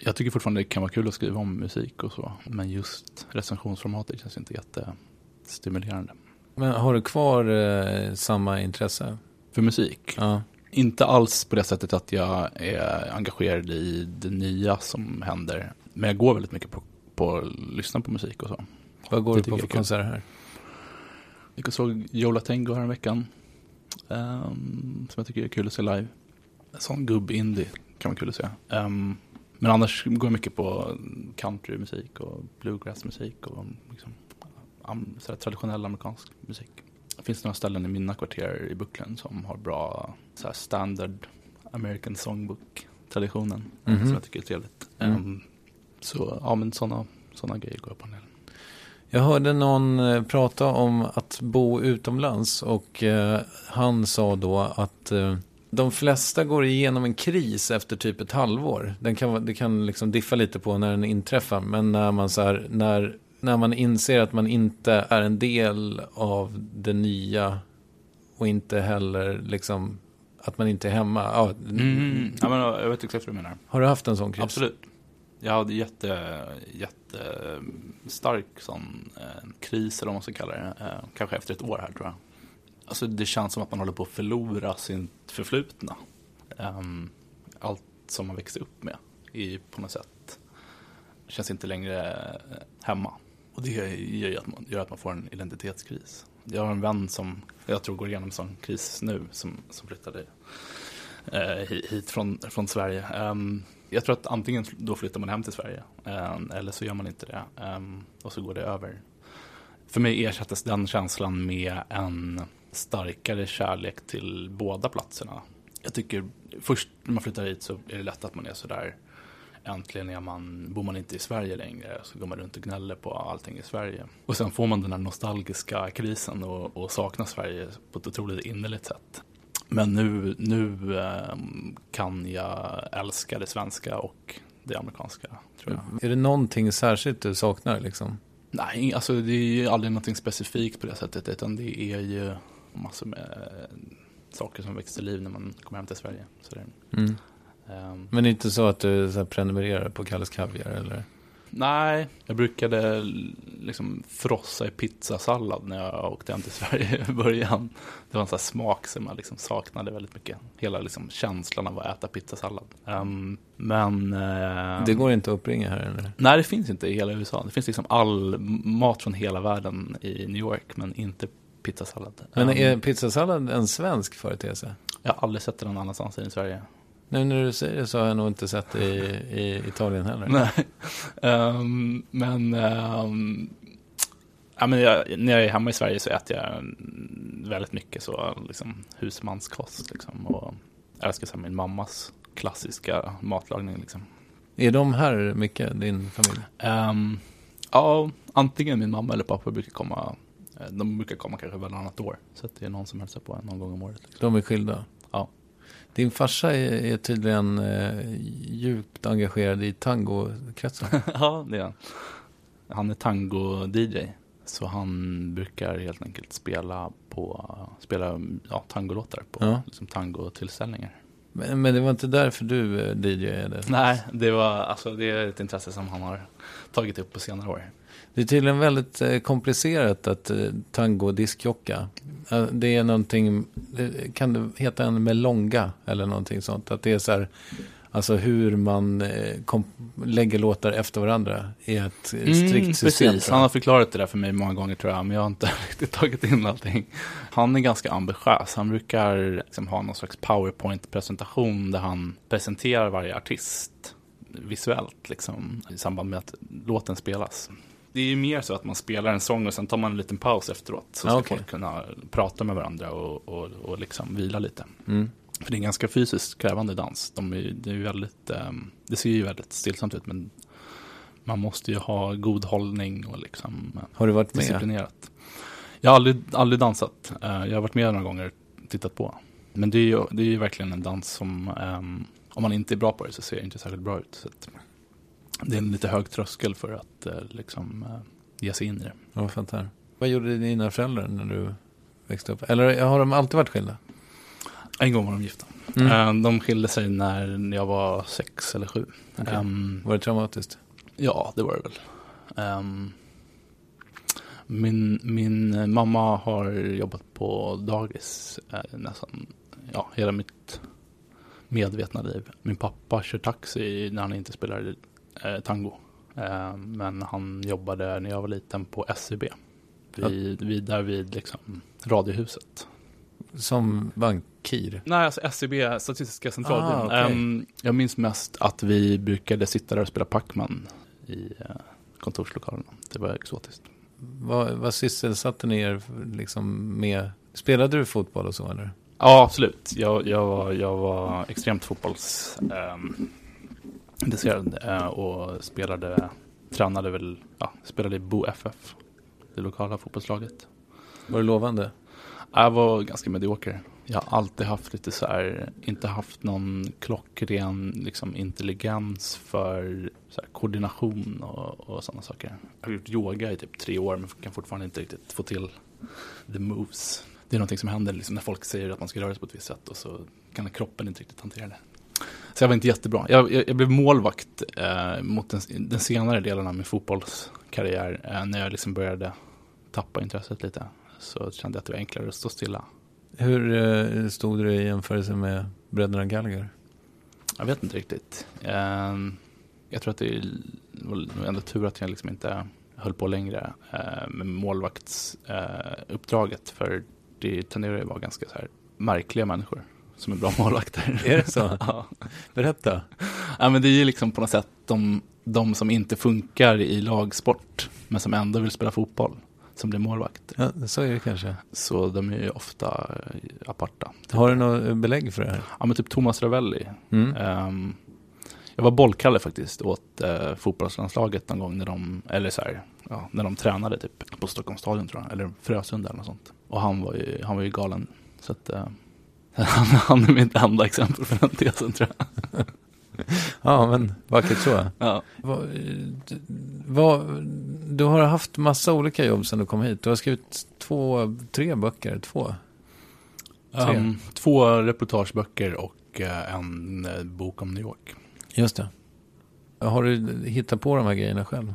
Jag tycker fortfarande det kan vara kul att skriva om musik och så. Men just recensionsformatet känns inte jättestimulerande. Men har du kvar eh, samma intresse? För musik? Ja. Inte alls på det sättet att jag är engagerad i det nya som händer. Men jag går väldigt mycket på, på att lyssna på musik och så. Vad går det du på för konserter här? Jag såg Jola Tango här veckan. Um, som jag tycker är kul att se live. En sån gubb-indie kan vara kul att se. Um, men annars går jag mycket på countrymusik och bluegrassmusik och liksom, um, traditionell amerikansk musik. Finns några ställen i mina kvarter i Brooklyn som har bra så standard American Songbook-traditionen. Mm -hmm. Som jag tycker är trevligt. Mm. Um, så ja, men sådana såna grejer går jag på en del. Jag hörde någon eh, prata om att bo utomlands och eh, han sa då att eh, de flesta går igenom en kris efter typ ett halvår. Den kan, det kan liksom diffa lite på när den inträffar. Men när man, så här, när, när man inser att man inte är en del av det nya och inte heller liksom att man inte är hemma. Ja, mm, ja, men jag vet exakt vad du menar. Har du haft en sån kris? Absolut. Jag hade jätte, jätte stark sån eh, kris eller vad man ska kalla det. Eh, kanske efter ett år här tror jag. Alltså det känns som att man håller på att förlora sitt förflutna. Um, allt som man växte upp med i, på något sätt känns inte längre eh, hemma. Och det gör, ju att man, gör att man får en identitetskris. Jag har en vän som jag tror går igenom en sån kris nu som, som flyttade eh, hit från, från Sverige. Um, jag tror att antingen då flyttar man hem till Sverige um, eller så gör man inte det um, och så går det över. För mig ersattes den känslan med en starkare kärlek till båda platserna. Jag tycker först när man flyttar hit så är det lätt att man är sådär äntligen är man, bor man inte i Sverige längre så går man runt och gnäller på allting i Sverige. Och sen får man den här nostalgiska krisen och, och saknar Sverige på ett otroligt innerligt sätt. Men nu, nu eh, kan jag älska det svenska och det amerikanska. Tror jag. Är det någonting särskilt du saknar liksom? Nej, alltså det är ju aldrig någonting specifikt på det sättet utan det är ju massor med saker som växer till liv när man kommer hem till Sverige. Så det, mm. Um, Men det är inte så att du så prenumererar på Kalles Kaviar eller? Nej, jag brukade liksom frossa i pizzasallad när jag åkte hem till Sverige i början. Det var en sån smak som jag liksom saknade väldigt mycket. Hela liksom känslan av att äta pizzasallad. Um, men... Uh, det går inte att uppringa här eller? Nej, det finns inte i hela USA. Det finns liksom all mat från hela världen i New York, men inte pizzasallad. Men är um, pizzasallad en svensk företeelse? Jag har aldrig sett den någon annanstans än i Sverige. Nu när du säger det så har jag nog inte sett det i, i Italien heller. Nej, um, men, um, ja, men jag, när jag är hemma i Sverige så äter jag väldigt mycket så liksom, husmanskost. Liksom, och jag älskar så min mammas klassiska matlagning. Liksom. Är de här mycket, din familj? Um, ja, antingen min mamma eller pappa brukar komma. Eh, de brukar komma kanske varannat år. Så det är någon som hälsar på en någon gång om året. Liksom. De är skilda? Din farsa är, är tydligen eh, djupt engagerad i tangokretsen. ja, det är han. Han är tango-DJ. Så han brukar helt enkelt spela på spela ja, tangolåtar på ja. liksom, tangotillställningar. Men, men det var inte därför du eh, DJade? Nej, det, var, alltså, det är ett intresse som han har tagit upp på senare år. Det är tydligen väldigt eh, komplicerat att eh, tango diskjocka. Det är någonting, kan det heta en melonga eller någonting sånt? Att det är så här, Alltså hur man eh, lägger låtar efter varandra i ett eh, strikt Mm, system. precis, han har förklarat det där för mig många gånger tror jag, men jag har inte riktigt tagit in allting. Han är ganska ambitiös, han brukar liksom ha någon slags powerpoint-presentation där han presenterar varje artist visuellt liksom, i samband med att låten spelas. Det är ju mer så att man spelar en sång och sen tar man en liten paus efteråt. Så ska Ja, okej. folk kunna prata med varandra och, och, och liksom vila lite. Mm. För det är en ganska fysiskt krävande dans. De är, det, är väldigt, ehm, det ser ju väldigt stillsamt ut men man måste ju ha god hållning och liksom eh, Har du varit med? disciplinerat. Jag har aldrig, aldrig dansat. Eh, jag har varit med några gånger och tittat på. Men det är ju, det är ju verkligen en dans som, ehm, om man inte är bra på det så ser det inte särskilt bra ut. Så det är en lite hög tröskel för att eh, liksom eh, ge sig in i det. Ja, fattar. Vad gjorde dina föräldrar när du växte upp? Eller har de alltid varit skilda? En gång var de gifta. Mm. Eh, de skilde sig när jag var sex eller sju. Okej. Ehm, Var det traumatiskt? Ja, det var det väl. Ehm, min, min mamma har jobbat på dagis eh, nästan ja, hela mitt medvetna liv. Min pappa kör taxi när han inte spelar tango. Ehm, men han jobbade när jag var liten på SCB. Vid, vid, där vid liksom Radiohuset. Som bankir? Nej, alltså SCB, Statistiska centralbyrån. Ah, okej. Ehm, jag minns mest att vi brukade sitta där och spela Pac-Man i uh, kontorslokalerna. Det var exotiskt. Vad, vad sysselsatte ni er liksom med? Spelade du fotboll och så eller? Ja, absolut. Jag, jag, var, jag var extremt fotbollsintresserad eh, och spelade, tränade väl, ja, spelade i Bo FF, det lokala fotbollslaget. Var det lovande? Jag var ganska medioker. Jag har alltid haft lite så här, inte haft någon klockren liksom, intelligens för här, koordination och, och sådana saker. Jag har gjort yoga i typ tre år men kan fortfarande inte riktigt få till the moves. Det är någonting som händer liksom, när folk säger att man ska röra sig på ett visst sätt och så kan kroppen inte riktigt hantera det. Så jag var inte jättebra. Jag, jag, jag blev målvakt eh, mot den, den senare delen av min fotbollskarriär eh, när jag liksom började tappa intresset lite. Så kände jag att det var enklare att stå stilla. Hur eh, stod du i jämförelse med bröderna Gallagher? Jag vet inte riktigt. Eh, jag tror att det var ändå tur att jag liksom inte höll på längre eh, med målvaktsuppdraget. för det tenderar ju att vara ganska så här märkliga människor som är bra målvakter. Är det så? ja. Berätta. ja, men det är ju liksom på något sätt de, de som inte funkar i lagsport men som ändå vill spela fotboll som blir målvakt. Ja, så är det kanske. Så de är ju ofta eh, aparta. Har du något belägg för det här? Ja, men typ Thomas Ravelli. Mm. Ehm, jag var bollkalle faktiskt åt uh, fotbollslandslaget någon gång när de, eller så här, ja, när de tränade typ på Stockholms stadion tror jag, eller Frösunda eller något sånt. Och han var ju, han var ju galen. Så att eh, han, är mitt enda exempel för den tesen tror jag. Ja, men vackert så. Ja. Du har haft massa olika jobb sedan du kom hit. Du har skrivit två, tre böcker, två. Tre. Ehm, två reportageböcker och eh, en eh, bok om New York. Just det. Har du hittat på de här grejerna själv?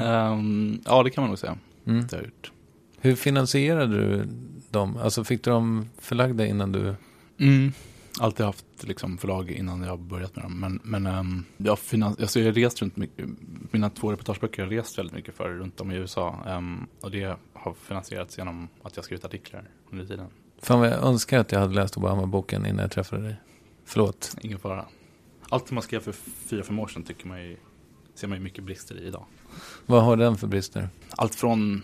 Ehm, ja, det kan man nog säga. Mm. jag gjort. Hur finansierade du dem? Alltså fick du dem förlagda innan du... Mm. Alltid haft liksom förlag innan jag börjat med dem. Men, men um, jag, finans- alltså jag har rest runt mycket. Mina två reportageböcker har jag rest väldigt mycket för runt om i USA. Um, och det har finansierats genom att jag skrivit artiklar under tiden. Fan vad jag önskar att jag hade läst Obama-boken innan jag träffade dig. Förlåt. Ingen fara. Allt man skrev för fyra, fem år sedan tycker man ju, ser man ju mycket brister i idag. Vad har den för brister? Allt från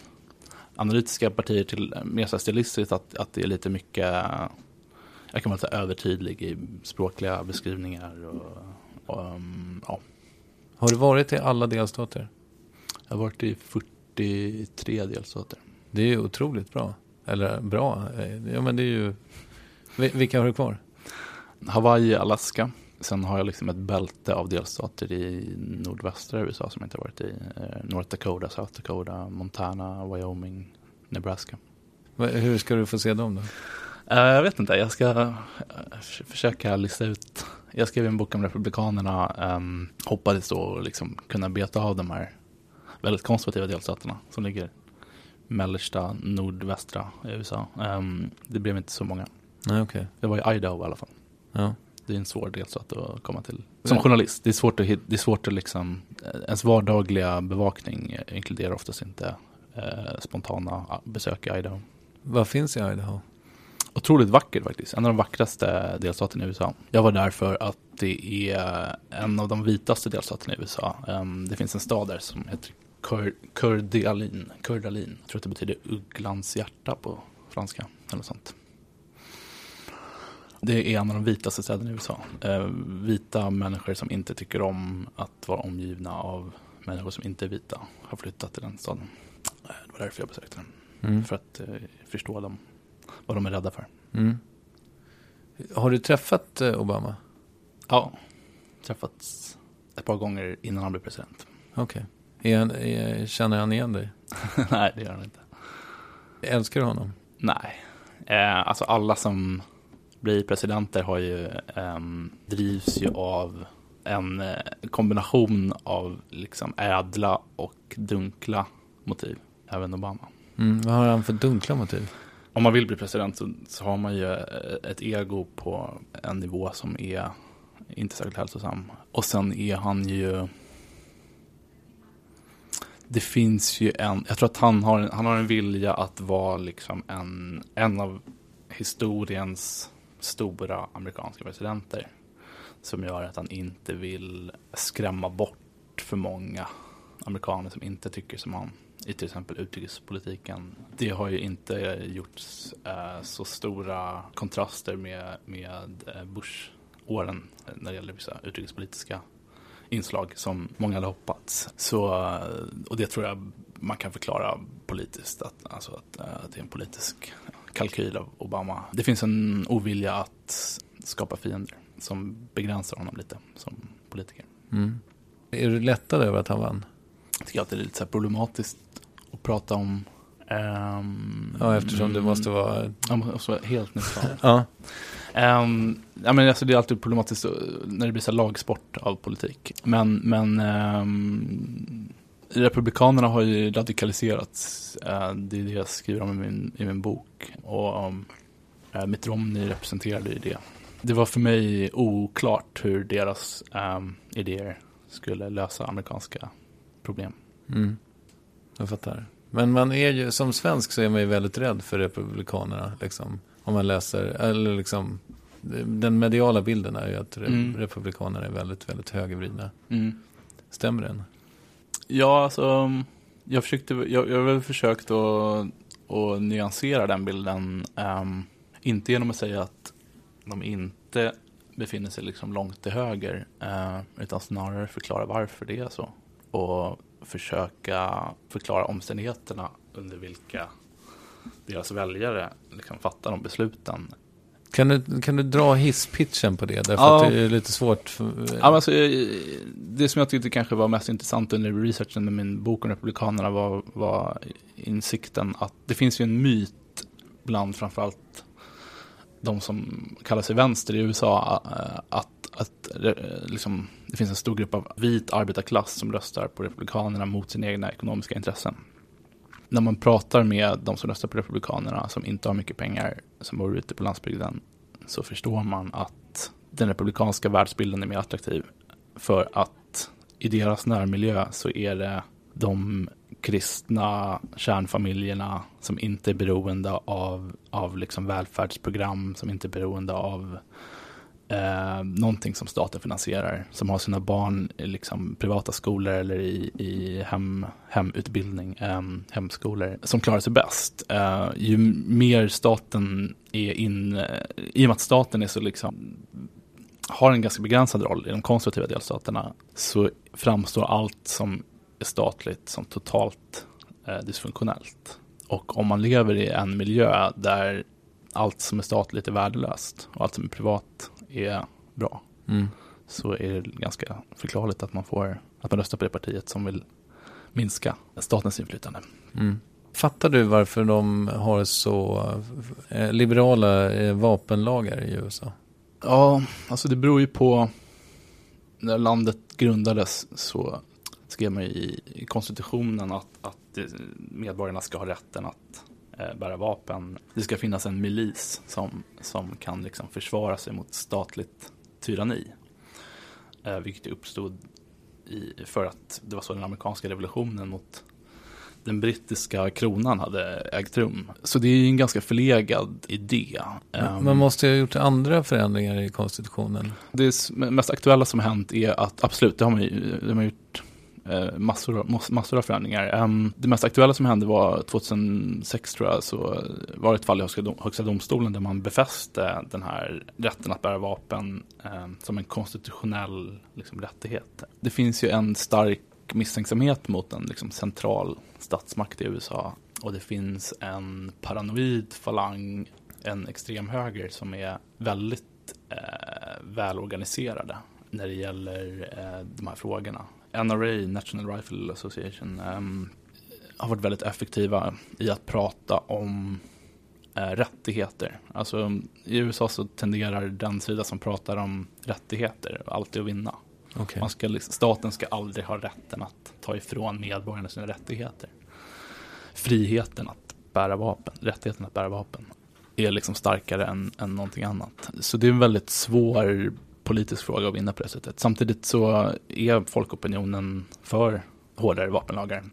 analytiska partier till mer stilistiskt att, att det är lite mycket jag kan vara lite övertydlig i språkliga beskrivningar och, och um, ja, Har du varit i alla delstater? jag har varit i 43 delstater. Det är ju otroligt bra. Eller bra. eh, Ja men det är ju... Vi- Vilka har du kvar? Hawaii, Alaska. Sen har jag liksom ett bälte av delstater i nordvästra USA som jag inte har varit i. Eh, North Dakota, South Dakota, Montana, Wyoming, Nebraska. Hur ska du få se dem då? Eh, jag vet inte, jag ska eh, försöka lista ut. Jag skrev en bok om Republikanerna. Um, hoppades då liksom kunna beta av de här väldigt konservativa delstaterna som ligger mellersta, nordvästra USA. Ehm, det blev inte så många. Nej okej. Det var i Idaho i alla fall. Ja. Det är en svår delstat att komma till. Som journalist, det är svårt att, det är svårt att liksom, eh, ens vardagliga bevakning inkluderar oftast inte eh, spontana ah, besök i Idaho. Vad finns i Idaho? Otroligt vackert faktiskt, en av de vackraste delstaterna i USA. Jag var där för att det är en av de vitaste delstaterna i USA. Ehm, det finns en stad där som heter Kur- Kurdalin. Kurdalin. Jag tror att det betyder ugglans hjärta på franska. Eller något sånt. Det är en av de vitaste städerna i USA. Eh, vita människor som inte tycker om att vara omgivna av människor som inte är vita har flyttat till den staden. Eh, Det var därför jag besökte den. Mm. För att eh, förstå dem, vad de är rädda för. Mm. Har du träffat eh, Obama? Ja, träffats ett par gånger innan han blev president. Okej. Han- är- Känner han igen dig? Nej, det gör han inte. Älskar du honom? Nej, eh, alltså alla som blir presidenter har ju, ehm, drivs ju av en eh, kombination av liksom ädla och dunkla motiv. Även Obama. Mm. Vad har han för dunkla motiv? Om man vill bli president så, så har man ju eh, ett ego på en nivå som är inte särskilt hälsosam. Och sen är han ju... Det finns ju en, jag tror att han har, en- han har en vilja att vara liksom en, en av historiens stora amerikanska presidenter. Som gör att han inte vill skrämma bort för många amerikaner som inte tycker som han i till exempel utrikespolitiken. Det har ju inte gjorts eh, så stora kontraster med, med eh, Bush-åren när det gäller vissa utrikespolitiska inslag som många hade hoppats. Så, eh, och det tror jag man kan förklara politiskt, att, alltså att, att det är en politisk kalkyl av Obama. Det finns en ovilja att skapa fiender som begränsar honom lite som politiker. Mm. Är du lättad över att han vann? Jag tycker att det är lite så problematiskt att prata om. ehm, Ja, eftersom det måste vara... Ja, man måste vara helt neutral. Ja. Ehm, ja, men alltså det är alltid problematiskt när det blir så lagsport av politik. Men, men ehm, Republikanerna har ju radikaliserats. Eh, det är det jag skriver om i min, i min bok. Och um, eh, Mitt Romney representerade ju det. Det var för mig oklart hur deras idéer skulle lösa amerikanska problem. Mm. Jag fattar. Men man är ju, som svensk så är man ju väldigt rädd för republikanerna. Liksom, om man läser, eller liksom, den mediala bilden är ju att Mm. republikaner är väldigt, väldigt högervridna. Mm. Stämmer den? Ja, alltså jag, försökte, jag, jag har väl försökt att, att nyansera den bilden. ehm, inte genom att säga att de inte befinner sig liksom långt till höger. eh, utan snarare förklara varför det är så. Och försöka förklara omständigheterna under vilka deras väljare liksom fattar de besluten. Kan du, kan du dra hisspitchen på det? Därför Ja. att det är lite svårt. För, Ja, alltså, eh, det som jag tyckte kanske var mest intressant under researchen med min bok om Republikanerna var, var insikten att det finns ju en myt bland framförallt de som kallar sig vänster i USA eh, att, att eh, liksom, det finns en stor grupp av vit arbetarklass som röstar på Republikanerna mot sina egna ekonomiska intressen. När man pratar med de som röstar på Republikanerna som inte har mycket pengar, som bor ute på landsbygden, så förstår man att den republikanska världsbilden är mer attraktiv. För att i deras närmiljö så är det de kristna kärnfamiljerna som inte är beroende av, av liksom välfärdsprogram, som inte är beroende av eh, någonting som staten finansierar, som har sina barn i liksom privata skolor eller i, i hem, hemutbildning, eh, hemskolor, som klarar sig bäst. Eh, ju mer staten är in, eh, i och med att staten är så liksom har en ganska begränsad roll i de konservativa delstaterna så framstår allt som är statligt som totalt eh, dysfunktionellt. Och om man lever i en miljö där allt som är statligt är värdelöst och allt som är privat är bra mm. så är det ganska förklarligt att man får att man röstar på det partiet som vill minska statens inflytande. Mm. Fattar du varför de har så eh, liberala eh, vapenlagar i USA? Ja, alltså det beror ju på när landet grundades så skrev man ju i, konstitutionen att, att det- medborgarna ska ha rätten att eh, bära vapen. Det ska finnas en milis som, som kan liksom försvara sig mot statligt tyranni. Eh, vilket uppstod i, för att det var så den amerikanska revolutionen mot den brittiska kronan hade ägt rum. Så det är ju en ganska förlegad idé. Ehm, Man måste ju ha gjort andra förändringar i konstitutionen. Det mest aktuella som har hänt är att absolut, det har man, ju- det har man gjort eh, Eh, massor, av- massor av förändringar. Det mest aktuella som hände var 2006 tror jag, så var det ett fall i Högsta, domstolen där man befäste den här rätten att bära vapen eh, som en konstitutionell liksom, rättighet. Det finns ju en stark misstänksamhet mot en liksom, central statsmakt i USA och det finns en paranoid falang, en extremhöger som är väldigt eh, välorganiserade när det gäller eh, de här frågorna. NRA, National Rifle Association, ehm, har varit väldigt effektiva i att prata om eh, rättigheter. Alltså i USA så tenderar den sida som pratar om rättigheter alltid att vinna. Okej. Man ska, staten ska aldrig ha rätten att ta ifrån medborgarna sina rättigheter. Friheten att bära vapen, rättigheten att bära vapen är liksom starkare än, än någonting annat. Så det är en väldigt svår politisk fråga att vinna på det sättet. Samtidigt så är folkopinionen för hårdare vapenlagar.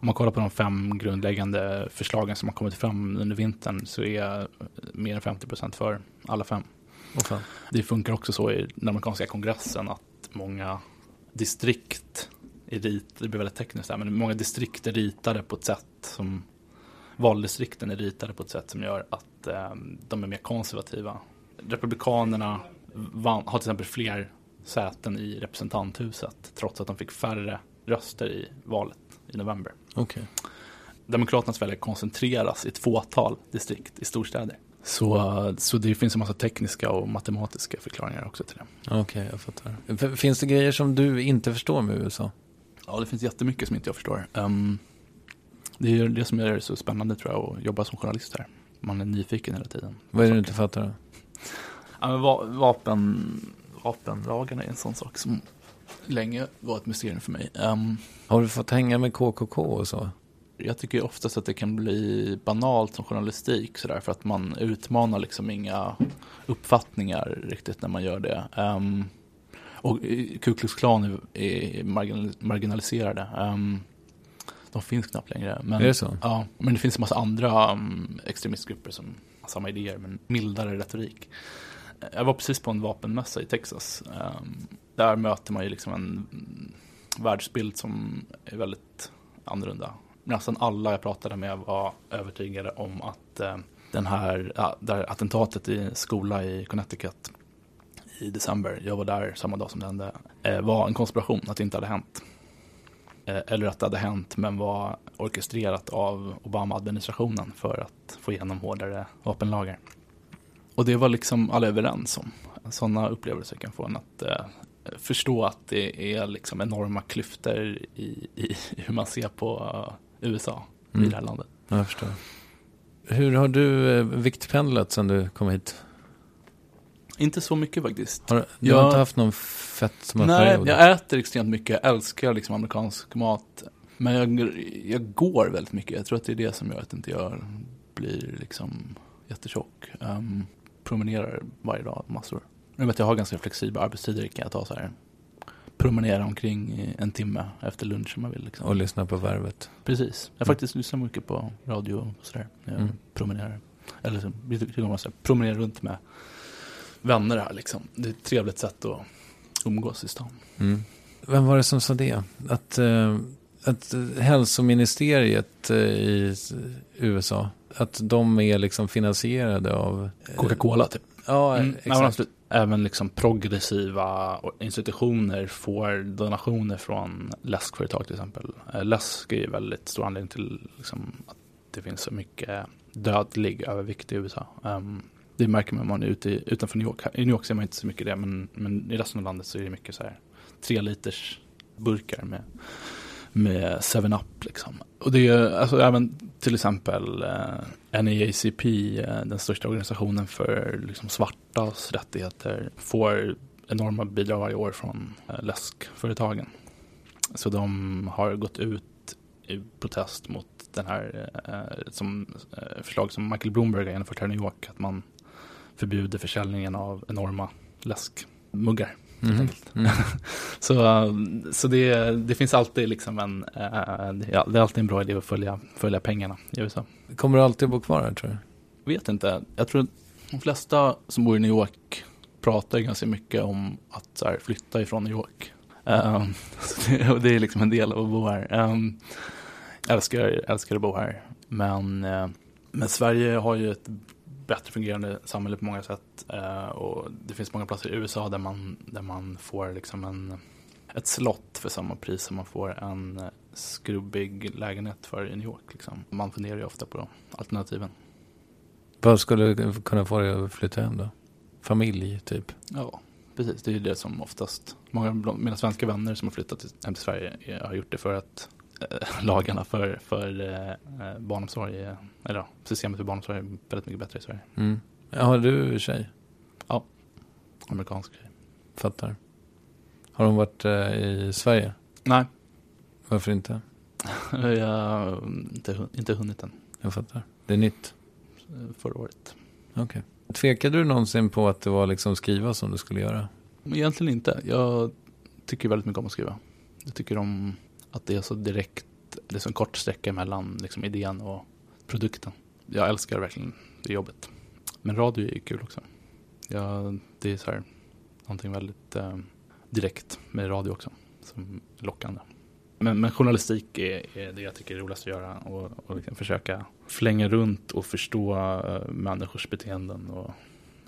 Om man kollar på de fem grundläggande förslagen som har kommit fram under vintern så är mer än 50 procent för alla fem. Fan. Det funkar också så i den amerikanska kongressen att många distrikt är rit, det blir väldigt tekniskt här, men många distrikt är ritade på ett sätt som valdistrikten är ritade på ett sätt som gör att eh, de är mer konservativa. Republikanerna vann, har till exempel fler säten i representanthuset trots att de fick färre röster i valet i november. Okej. Demokraternas väljare koncentreras i ett fåtal distrikt i storstäder. Så, så det finns en massa tekniska och matematiska förklaringar också till det. Okej, jag fattar. Finns det grejer som du inte förstår med USA? Ja, det finns jättemycket som inte jag förstår. Ehm, det är det som gör det så spännande tror jag att jobba som journalist här. Man är nyfiken hela tiden. Vad är det du inte fattar? då? Ja, men va- vapen, vapenlagarna är en sån sak som länge var ett mysterium för mig. Ehm, Har du fått hänga med KKK och så? jag tycker oftast att det kan bli banalt som journalistik sådär för att man utmanar liksom inga uppfattningar riktigt när man gör det. Ehm, och eh, Ku Klux Klan är, är marginal, marginaliserade. Ehm, de finns knappt längre. Men, Är det så? Ja, men det finns en massa andra um, extremistgrupper som har samma idéer men mildare retorik. Jag var precis på en vapenmässa i Texas. Ehm, där möter man ju liksom en världsbild som är väldigt annorlunda. Nästan alla jag pratade med var övertygade om att eh, den här, ja, attentatet i en skola i Connecticut i december, jag var där samma dag som det hände, eh, var en konspiration, att det inte hade hänt. Eh, eller att det hade hänt men var orkestrerat av Obama-administrationen för att få igenom hårdare vapenlagar. Och det var liksom alla överens om. Sådana upplevelser kan få en att eh, förstå att det är liksom enorma klyftor i, i hur man ser på eh, USA i Mm. det här landet. Ja, Jag förstår. Hur har du eh, viktpendlat sedan du kom hit? Inte så mycket faktiskt. Har, du Ja. har inte haft någon fetma Nej, jag äter extremt mycket. Jag älskar liksom amerikansk mat. Men jag, jag går väldigt mycket. Jag tror att det är det som gör att inte jag blir liksom jättetjock. Um, promenerar varje dag massor. Nu vet jag har ganska flexibla arbetstider kan jag ta så här. Promenera omkring en timme efter lunch om man vill. Liksom. Och lyssna på Värvet? Precis. Jag faktiskt lyssnar mycket på radio och sådär. Jag Mm. promenerar. Eller så, jag promenera runt med vänner här liksom. Det är ett trevligt sätt att umgås i stan. Mm. Vem var det som sa det? Att, eh, att hälsoministeriet eh, i USA, att de är liksom finansierade av... eh, Coca-Cola typ. Ja, Mm, exakt. absolut. Även liksom progressiva institutioner får donationer från läskföretag till exempel. Eh, Läsk är ju väldigt stor anledning till liksom, att det finns så mycket dödlig övervikt i USA. Ehm, det märker man om man är ute i, utanför New York. I New York ser man inte så mycket det, men, men i resten av landet så är det mycket så här tre liters burkar med, med 7-Up liksom. Och det är alltså även till exempel eh, NAACP, eh, den största organisationen för liksom, svartas rättigheter, får enorma bidrag varje år från eh, läskföretagen. Så de har gått ut i protest mot den här eh, som, eh, förslag som Michael Bloomberg har genomfört här i New York, att man förbjuder försäljningen av enorma läskmuggar. Mm. Mm. Så, så det, det finns alltid liksom en, eh, ja, det är alltid en bra idé att följa, följa pengarna i USA. Kommer du alltid bo kvar här tror du? Vet inte, jag tror att de flesta som bor i New York pratar ganska mycket om att här, flytta ifrån New York. Um, det, det är liksom en del av att bo här. Um, älskar, älskar att bo här. Men, uh, men Sverige har ju ett bättre fungerande samhälle på många sätt. Uh, och det finns många platser i USA där man, där man får liksom en, ett slott för samma pris som man får en skrubbig lägenhet för i New York. Liksom. Man funderar ju ofta på alternativen. Vad skulle kunna få dig att flytta hem då? Familj, typ? Ja, precis. Det är ju det som oftast, många av mina svenska vänner som har flyttat hem till Sverige har gjort det för att eh, lagarna för, för eh, barnomsorg, eh, eller ja, systemet för barnomsorg är väldigt mycket bättre i Sverige. Mm. Har du tjej? Ja, amerikansk tjej. Fattar. Har hon varit eh, i Sverige? Nej. Varför inte? Jag har inte, inte hunnit än. Jag fattar. Det är nytt? Förra året. Okej. Okay. Tvekade du någonsin på att det var liksom skriva som du skulle göra? Egentligen inte. Jag tycker väldigt mycket om att skriva. Jag tycker om att det är så direkt, det är så en kort sträcka mellan liksom idén och produkten. Jag älskar verkligen det jobbet. Men radio är kul också. Ja, det är så här, någonting väldigt eh, direkt med radio också, som är lockande. Men, men journalistik är, är, det jag tycker är roligast att göra och, och liksom försöka flänga runt och förstå eh, människors beteenden och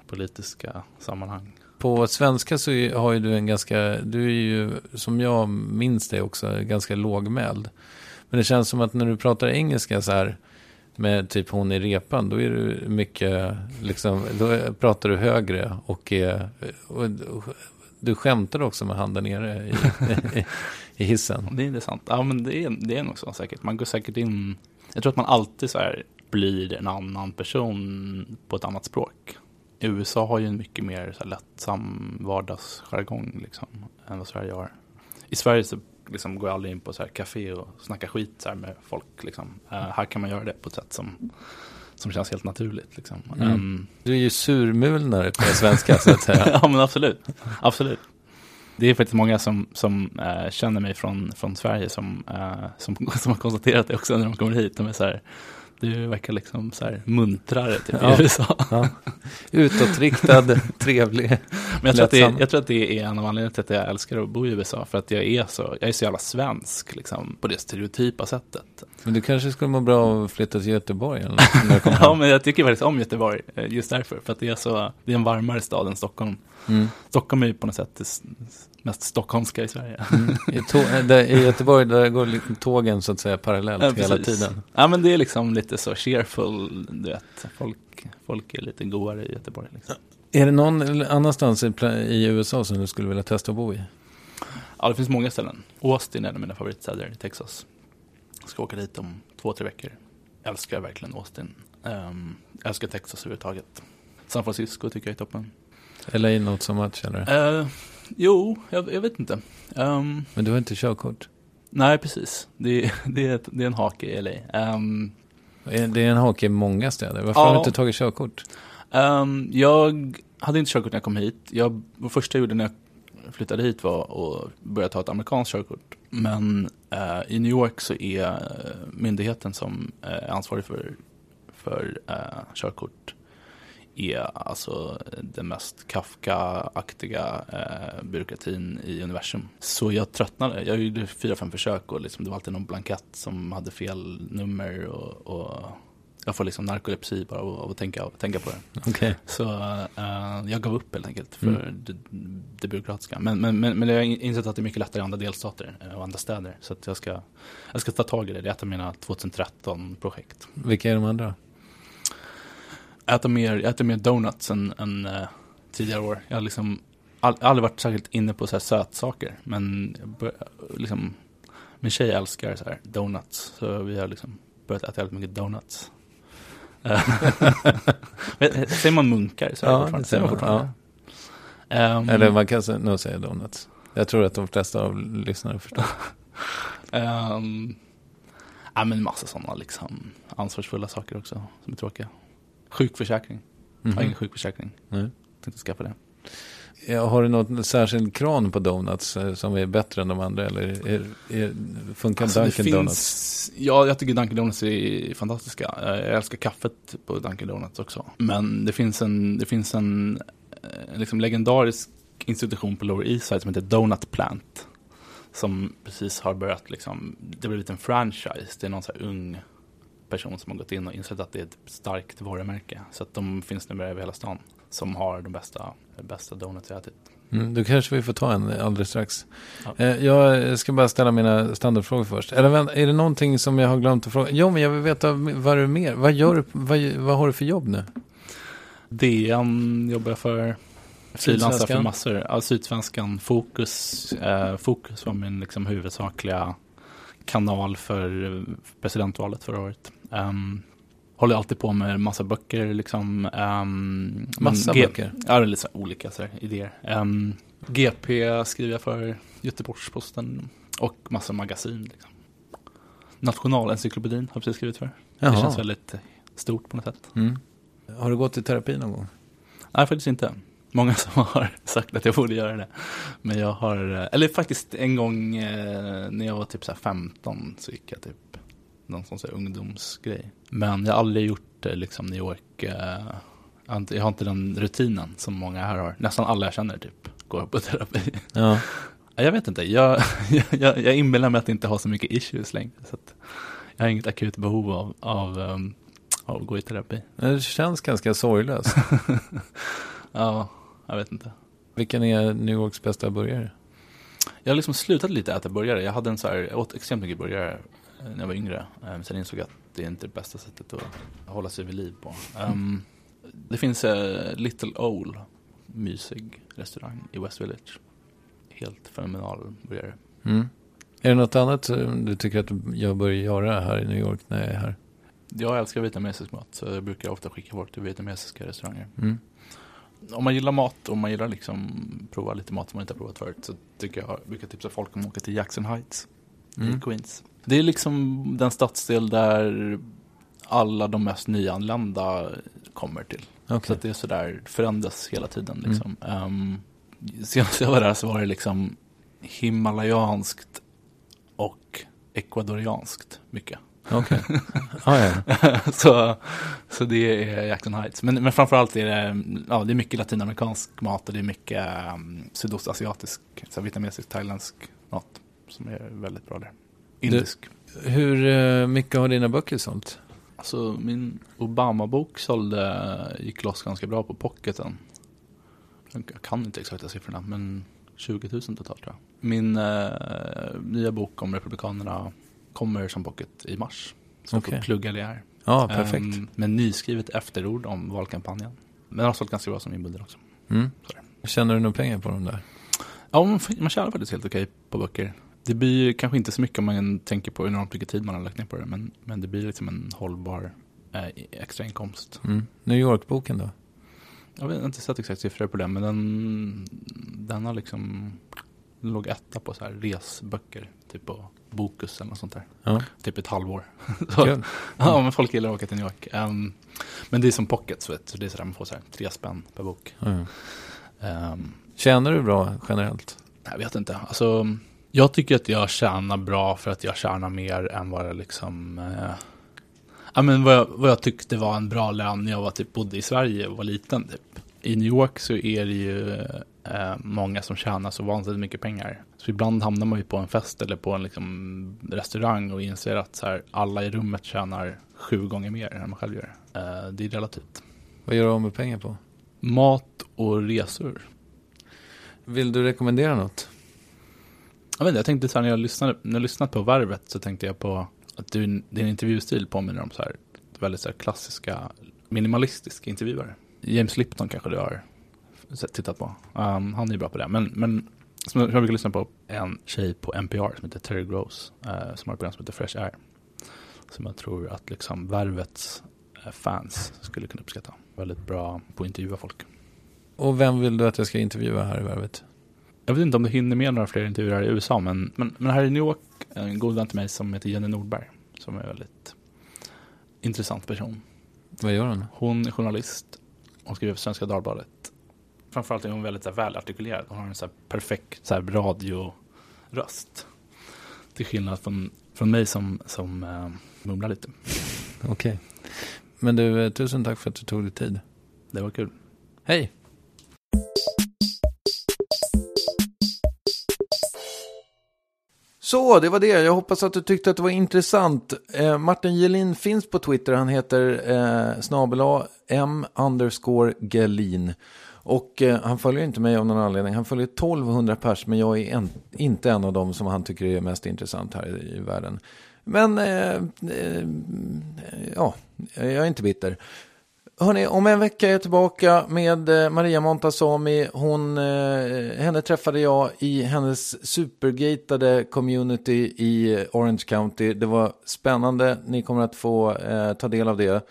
politiska sammanhang. På svenska så har ju du en ganska, du är ju som jag minns det också, ganska lågmäld. Men det känns som att när du pratar engelska så här med typ hon i repan, då är du mycket, liksom, då pratar du högre och, och, och du skämtar också med handen nere i, i, i hissen. Det är intressant. Ja, men det är, det är nog så säkert. Man går säkert in... Jag tror att man alltid så här blir en annan person på ett annat språk. USA har ju en mycket mer så här lättsam vardagsjargong liksom, än vad Sverige har. I Sverige så liksom går jag aldrig in på så här café och snackar skit så med folk. Liksom. Uh, här kan man göra det på ett sätt som, som känns helt naturligt. Liksom. Mm. Um, du är ju surmulnare på svenska så att säga. ja men absolut. absolut det är faktiskt många som, som äh, känner mig från, från Sverige som, äh, som, som har konstaterat det också när de kommer hit. De är så här, du verkar liksom så här muntrare typ, ja, i USA. Ja. Utåtriktad, trevlig, Men jag tror, att det är, jag tror att det är en av anledningarna till att jag älskar att bo i USA. För att jag är så, jag är så jävla svensk liksom, på det stereotypa sättet. Men du kanske skulle må bra av att flytta till Göteborg? Eller ja, men jag tycker faktiskt om Göteborg eh, just därför. För att det är, så, det är en varmare stad än Stockholm. Mm. Stockholm är ju på något sätt mest stockholmska i Sverige. Mm. I, där, I, Göteborg där går tågen så att säga parallellt ja, hela tiden. Ja men det är liksom lite så cheerful, du vet. Folk, folk är lite godare i Göteborg. Liksom. Är det någon annanstans i, i USA som du skulle vilja testa att bo i? Ja det finns många ställen. Austin är en av mina favoritstäder i Texas. Jag ska åka dit om två, tre veckor. Jag älskar verkligen Austin. Um, jag älskar Texas överhuvudtaget. San Francisco tycker jag är toppen. LA något som match eller? Uh, Jo, jag, jag vet inte. Um, Men du har inte körkort? Nej, precis. Det, det, är, ett, det är en hake i LA. Um, det är en hake i många städer. Varför ja, har du inte tagit körkort? Um, jag hade inte körkort när jag kom hit. Jag, det första jag gjorde när jag flyttade hit var att börja ta ett amerikanskt körkort. Men uh, i New York så är myndigheten som är ansvarig för, för uh, körkort är alltså den mest Kafka-aktiga eh, byråkratin i universum. Så jag tröttnade. Jag gjorde fyra, fem försök och liksom, det var alltid någon blankett som hade fel nummer och, och jag får liksom narkolepsi bara av, av att tänka, tänka på det. Okay. Så uh, jag gav upp helt enkelt för mm. det, det byråkratiska. Men, men, men, men jag har insett att det är mycket lättare i andra delstater eh, och andra städer. Så jag, ska, jag ska ta tag i det. Det är ett av mina 2013-projekt. Vilka är de andra? Äta mer, jag äter mer donuts än, än uh, tidigare år. Jag har liksom all, aldrig varit särskilt inne på så här sötsaker. Men bör, liksom, min tjej älskar så här donuts. Så vi har liksom börjat äta väldigt mycket donuts. säger man munkar? Så ja, det säger man fortfarande. Ja. Um, Eller man kan nog säga donuts. Jag tror att de flesta av lyssnare förstår. um, ja, men massa sådana liksom ansvarsfulla saker också som är tråkiga. Sjukförsäkring. Mm. Jag har ingen sjukförsäkring. Nej. Tänkte skaffa det. Ja, har du något särskild kran på donuts eh, som är bättre än de andra? Eller är, är, funkar Alltså, Dunkin Donuts? finns, ja, jag tycker Dunkin Donuts är fantastiska. Eh, Jag älskar kaffet på Dunkin Donuts också. Men det finns en, det finns en eh, liksom legendarisk institution på Lower East Side som heter Donut Plant. Som precis har börjat, liksom, det blivit en franchise. Det är någon så här ung person som har gått in och insett att det är ett starkt varumärke. Så att de finns numera över hela stan. Som har de bästa, bästa donuts jag ätit. Mm, då kanske vi får ta en alldeles strax. Ja. Eh, jag ska bara ställa mina standardfrågor först. Eller vänta, är det någonting som jag har glömt att fråga? Jo, men jag vill veta vad du mer. Vad, gör du, vad, vad har du för jobb nu? DN jobbar jag för. Frilansar för massor. Ja, Sydsvenskan, Fokus. Eh, Fokus var min liksom, huvudsakliga kanal för presidentvalet förra året. Um, håller alltid på med massa böcker. Liksom, um, Massa G- böcker? Ja, det lite olika så här, idéer. Um, GP skriver jag för, Göteborgs-Posten och massa magasin. Liksom. Nationalencyklopedin har jag precis skrivit för. Det Jaha. känns väldigt stort på något sätt. Mm. Har du gått i terapi någon gång? Nej, faktiskt inte. Många som har sagt att jag borde göra det. Men jag har, eller faktiskt en gång eh, när jag var typ så här 15 så gick jag typ någon sån så här ungdomsgrej. Men jag har aldrig gjort liksom New York. Eh, jag, har inte, den rutinen som många här har. Nästan alla jag känner typ går på terapi. Ja. Ja, Jag vet inte, jag, jag, jag inbillar mig att inte ha så mycket issues längre. Så jag har inget akut behov av, av, um, av att gå i terapi. Det känns ganska sorglöst. Ja, jag vet inte. Vilken är New Yorks bästa burgare? Jag har liksom slutat lite äta burgare. Jag hade en så här, jag åt extremt mycket burgare när jag var yngre. Eh, Sen insåg jag att det är inte det bästa sättet att hålla sig vid liv på. Um, det finns uh, Little Owl, mysig restaurang i West Village. Helt fenomenal burgare. Mm. Är det något annat du tycker att jag bör göra här i New York när jag är här? Jag älskar vietnamesisk mat så jag brukar ofta skicka folk till vietnamesiska restauranger. Mm. Om man gillar mat och man gillar liksom prova lite mat som man inte har provat förut så tycker jag, brukar tipsa folk om att åka till Jackson Heights Mm. i Queens. Det är liksom den stadsdel där alla de mest nyanlända kommer till. Så Okej. att det är sådär, förändras hela tiden Mm. liksom. Um, senast jag var där så var det liksom himalayanskt och ekvadorianskt mycket. Okej. ah, ja. så, så det är Jackson Heights. Men, men framförallt är det, ja, det är mycket latinamerikansk mat och det är mycket um, sydostasiatisk, så vietnamesisk, thailändsk mat som är väldigt bra där. Indisk. Hur eh, mycket har dina böcker sålt? Alltså min Obama-bok sålde, gick loss ganska bra på pocketen. Jag kan inte exakta siffrorna, men 20 000 totalt tror jag. Min eh, nya bok om Republikanerna kommer som pocket i mars. Så Okej. får plugga det här. Ja, perfekt. Ehm, med nyskrivet efterord om valkampanjen. Men den har sålt ganska bra som bundel också. Mm. Tjänar du några pengar på dem där? Ja, man, man tjänar faktiskt helt okej på böcker. Det blir kanske inte så mycket om man tänker på enormt mycket tid man har lagt ner på det. Men, men det blir liksom en hållbar eh, extra inkomst. Mm. New York-boken då? Jag har inte sett exakt siffror på den, men den, den har liksom den låg etta på så här resböcker, typ på Bokus eller något sånt där. Ja. Typ ett halvår. så, ja, men folk gillar att åka till New York. Ehm, men det är som pockets, vet, du, det är så där man får så här tre spänn per bok. Ja. Ehm, Tjänar du bra generellt? jag vet inte, alltså jag tycker att jag tjänar bra för att jag tjänar mer än vad jag liksom eh, Ja men vad jag, vad jag tyckte var en bra lön när jag var, typ, bodde i Sverige och var liten. Typ. I New York så är det ju eh, många som tjänar så vansinnigt mycket pengar. Så ibland hamnar man ju på en fest eller på en liksom, restaurang och inser att så här, alla i rummet tjänar sju gånger mer än man själv gör. Eh, det är relativt. Vad gör du av med pengar på? Mat och resor. Vill du rekommendera något? Jag, vet inte, jag tänkte så här, när jag lyssnade, när jag lyssnat på Värvet så tänkte jag på att du, din intervjustil påminner om så här, väldigt så här klassiska minimalistiska intervjuare. James Lipton kanske du har tittat på. Um, han är ju bra på det. Men, men som jag brukar lyssna på en tjej på NPR som heter Terry Gross. uh, som har ett program som heter Fresh Air. Som jag tror att liksom Värvets uh, fans skulle kunna uppskatta. Väldigt bra på att intervjua folk. Och vem vill du att jag ska intervjua här i Värvet? Jag vet inte om du hinner med några fler intervjuer här i USA, men, men, men här i New York, en god vän till mig som heter Jenny Nordberg, som är en väldigt intressant person. Vad gör hon? Hon är journalist, hon skriver för Svenska Dagbladet framförallt är hon väldigt så här, välartikulerad. Hon har en så här, perfekt så här, radioröst. Till skillnad från, från mig som, som uh, mumlar lite. Okej. Men du, eh, tusen tack för att du tog dig tid. Det var kul. Hej! Så, det var det. Jag hoppas att du tyckte att det var intressant. Eh, Martin Gelin finns på Twitter. Han heter eh, snabel m underscore Gelin. Och eh, han följer inte mig av någon anledning. Han följer 1200 pers, men jag är en, inte en av dem som han tycker är mest intressant här i, i världen. Men, eh, eh, ja, jag är inte bitter. Hörrni, om en vecka är jag tillbaka med eh, Maria Montazami. Hon, eh, henne träffade jag i hennes supergatade community i eh, Orange County. Det var spännande. Ni kommer att få eh, ta del av det.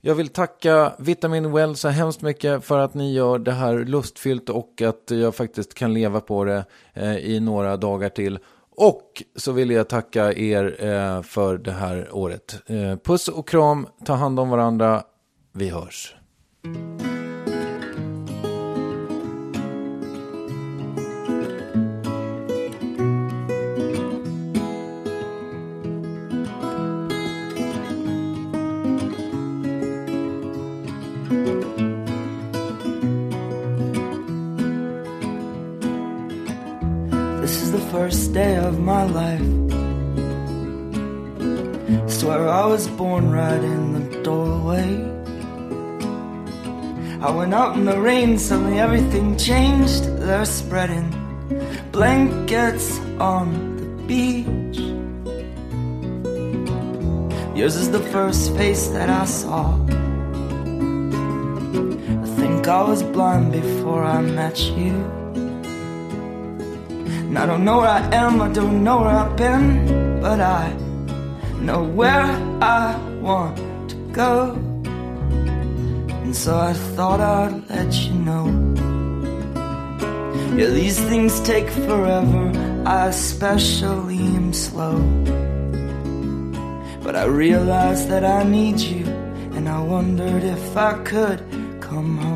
Jag vill tacka Vitamin Well så hemskt mycket för att ni gör det här lustfyllt och att jag faktiskt kan leva på det eh, i några dagar till. Och så vill jag tacka er eh, för det här året. Puss och kram, ta hand om varandra. Vi hörs. This is the first day of my life. Swear I was born right in the doorway. I went out in the rain, suddenly everything changed. They're spreading blankets on the beach. Yours is the first face that I saw. I think I was blind before I met you. And I don't know where I am, I don't know where I've been, but I know where I want to go. And so I thought I'd let you know. Yeah, these things take forever, I especially am slow. But I realized that I need you, and I wondered if I could come home.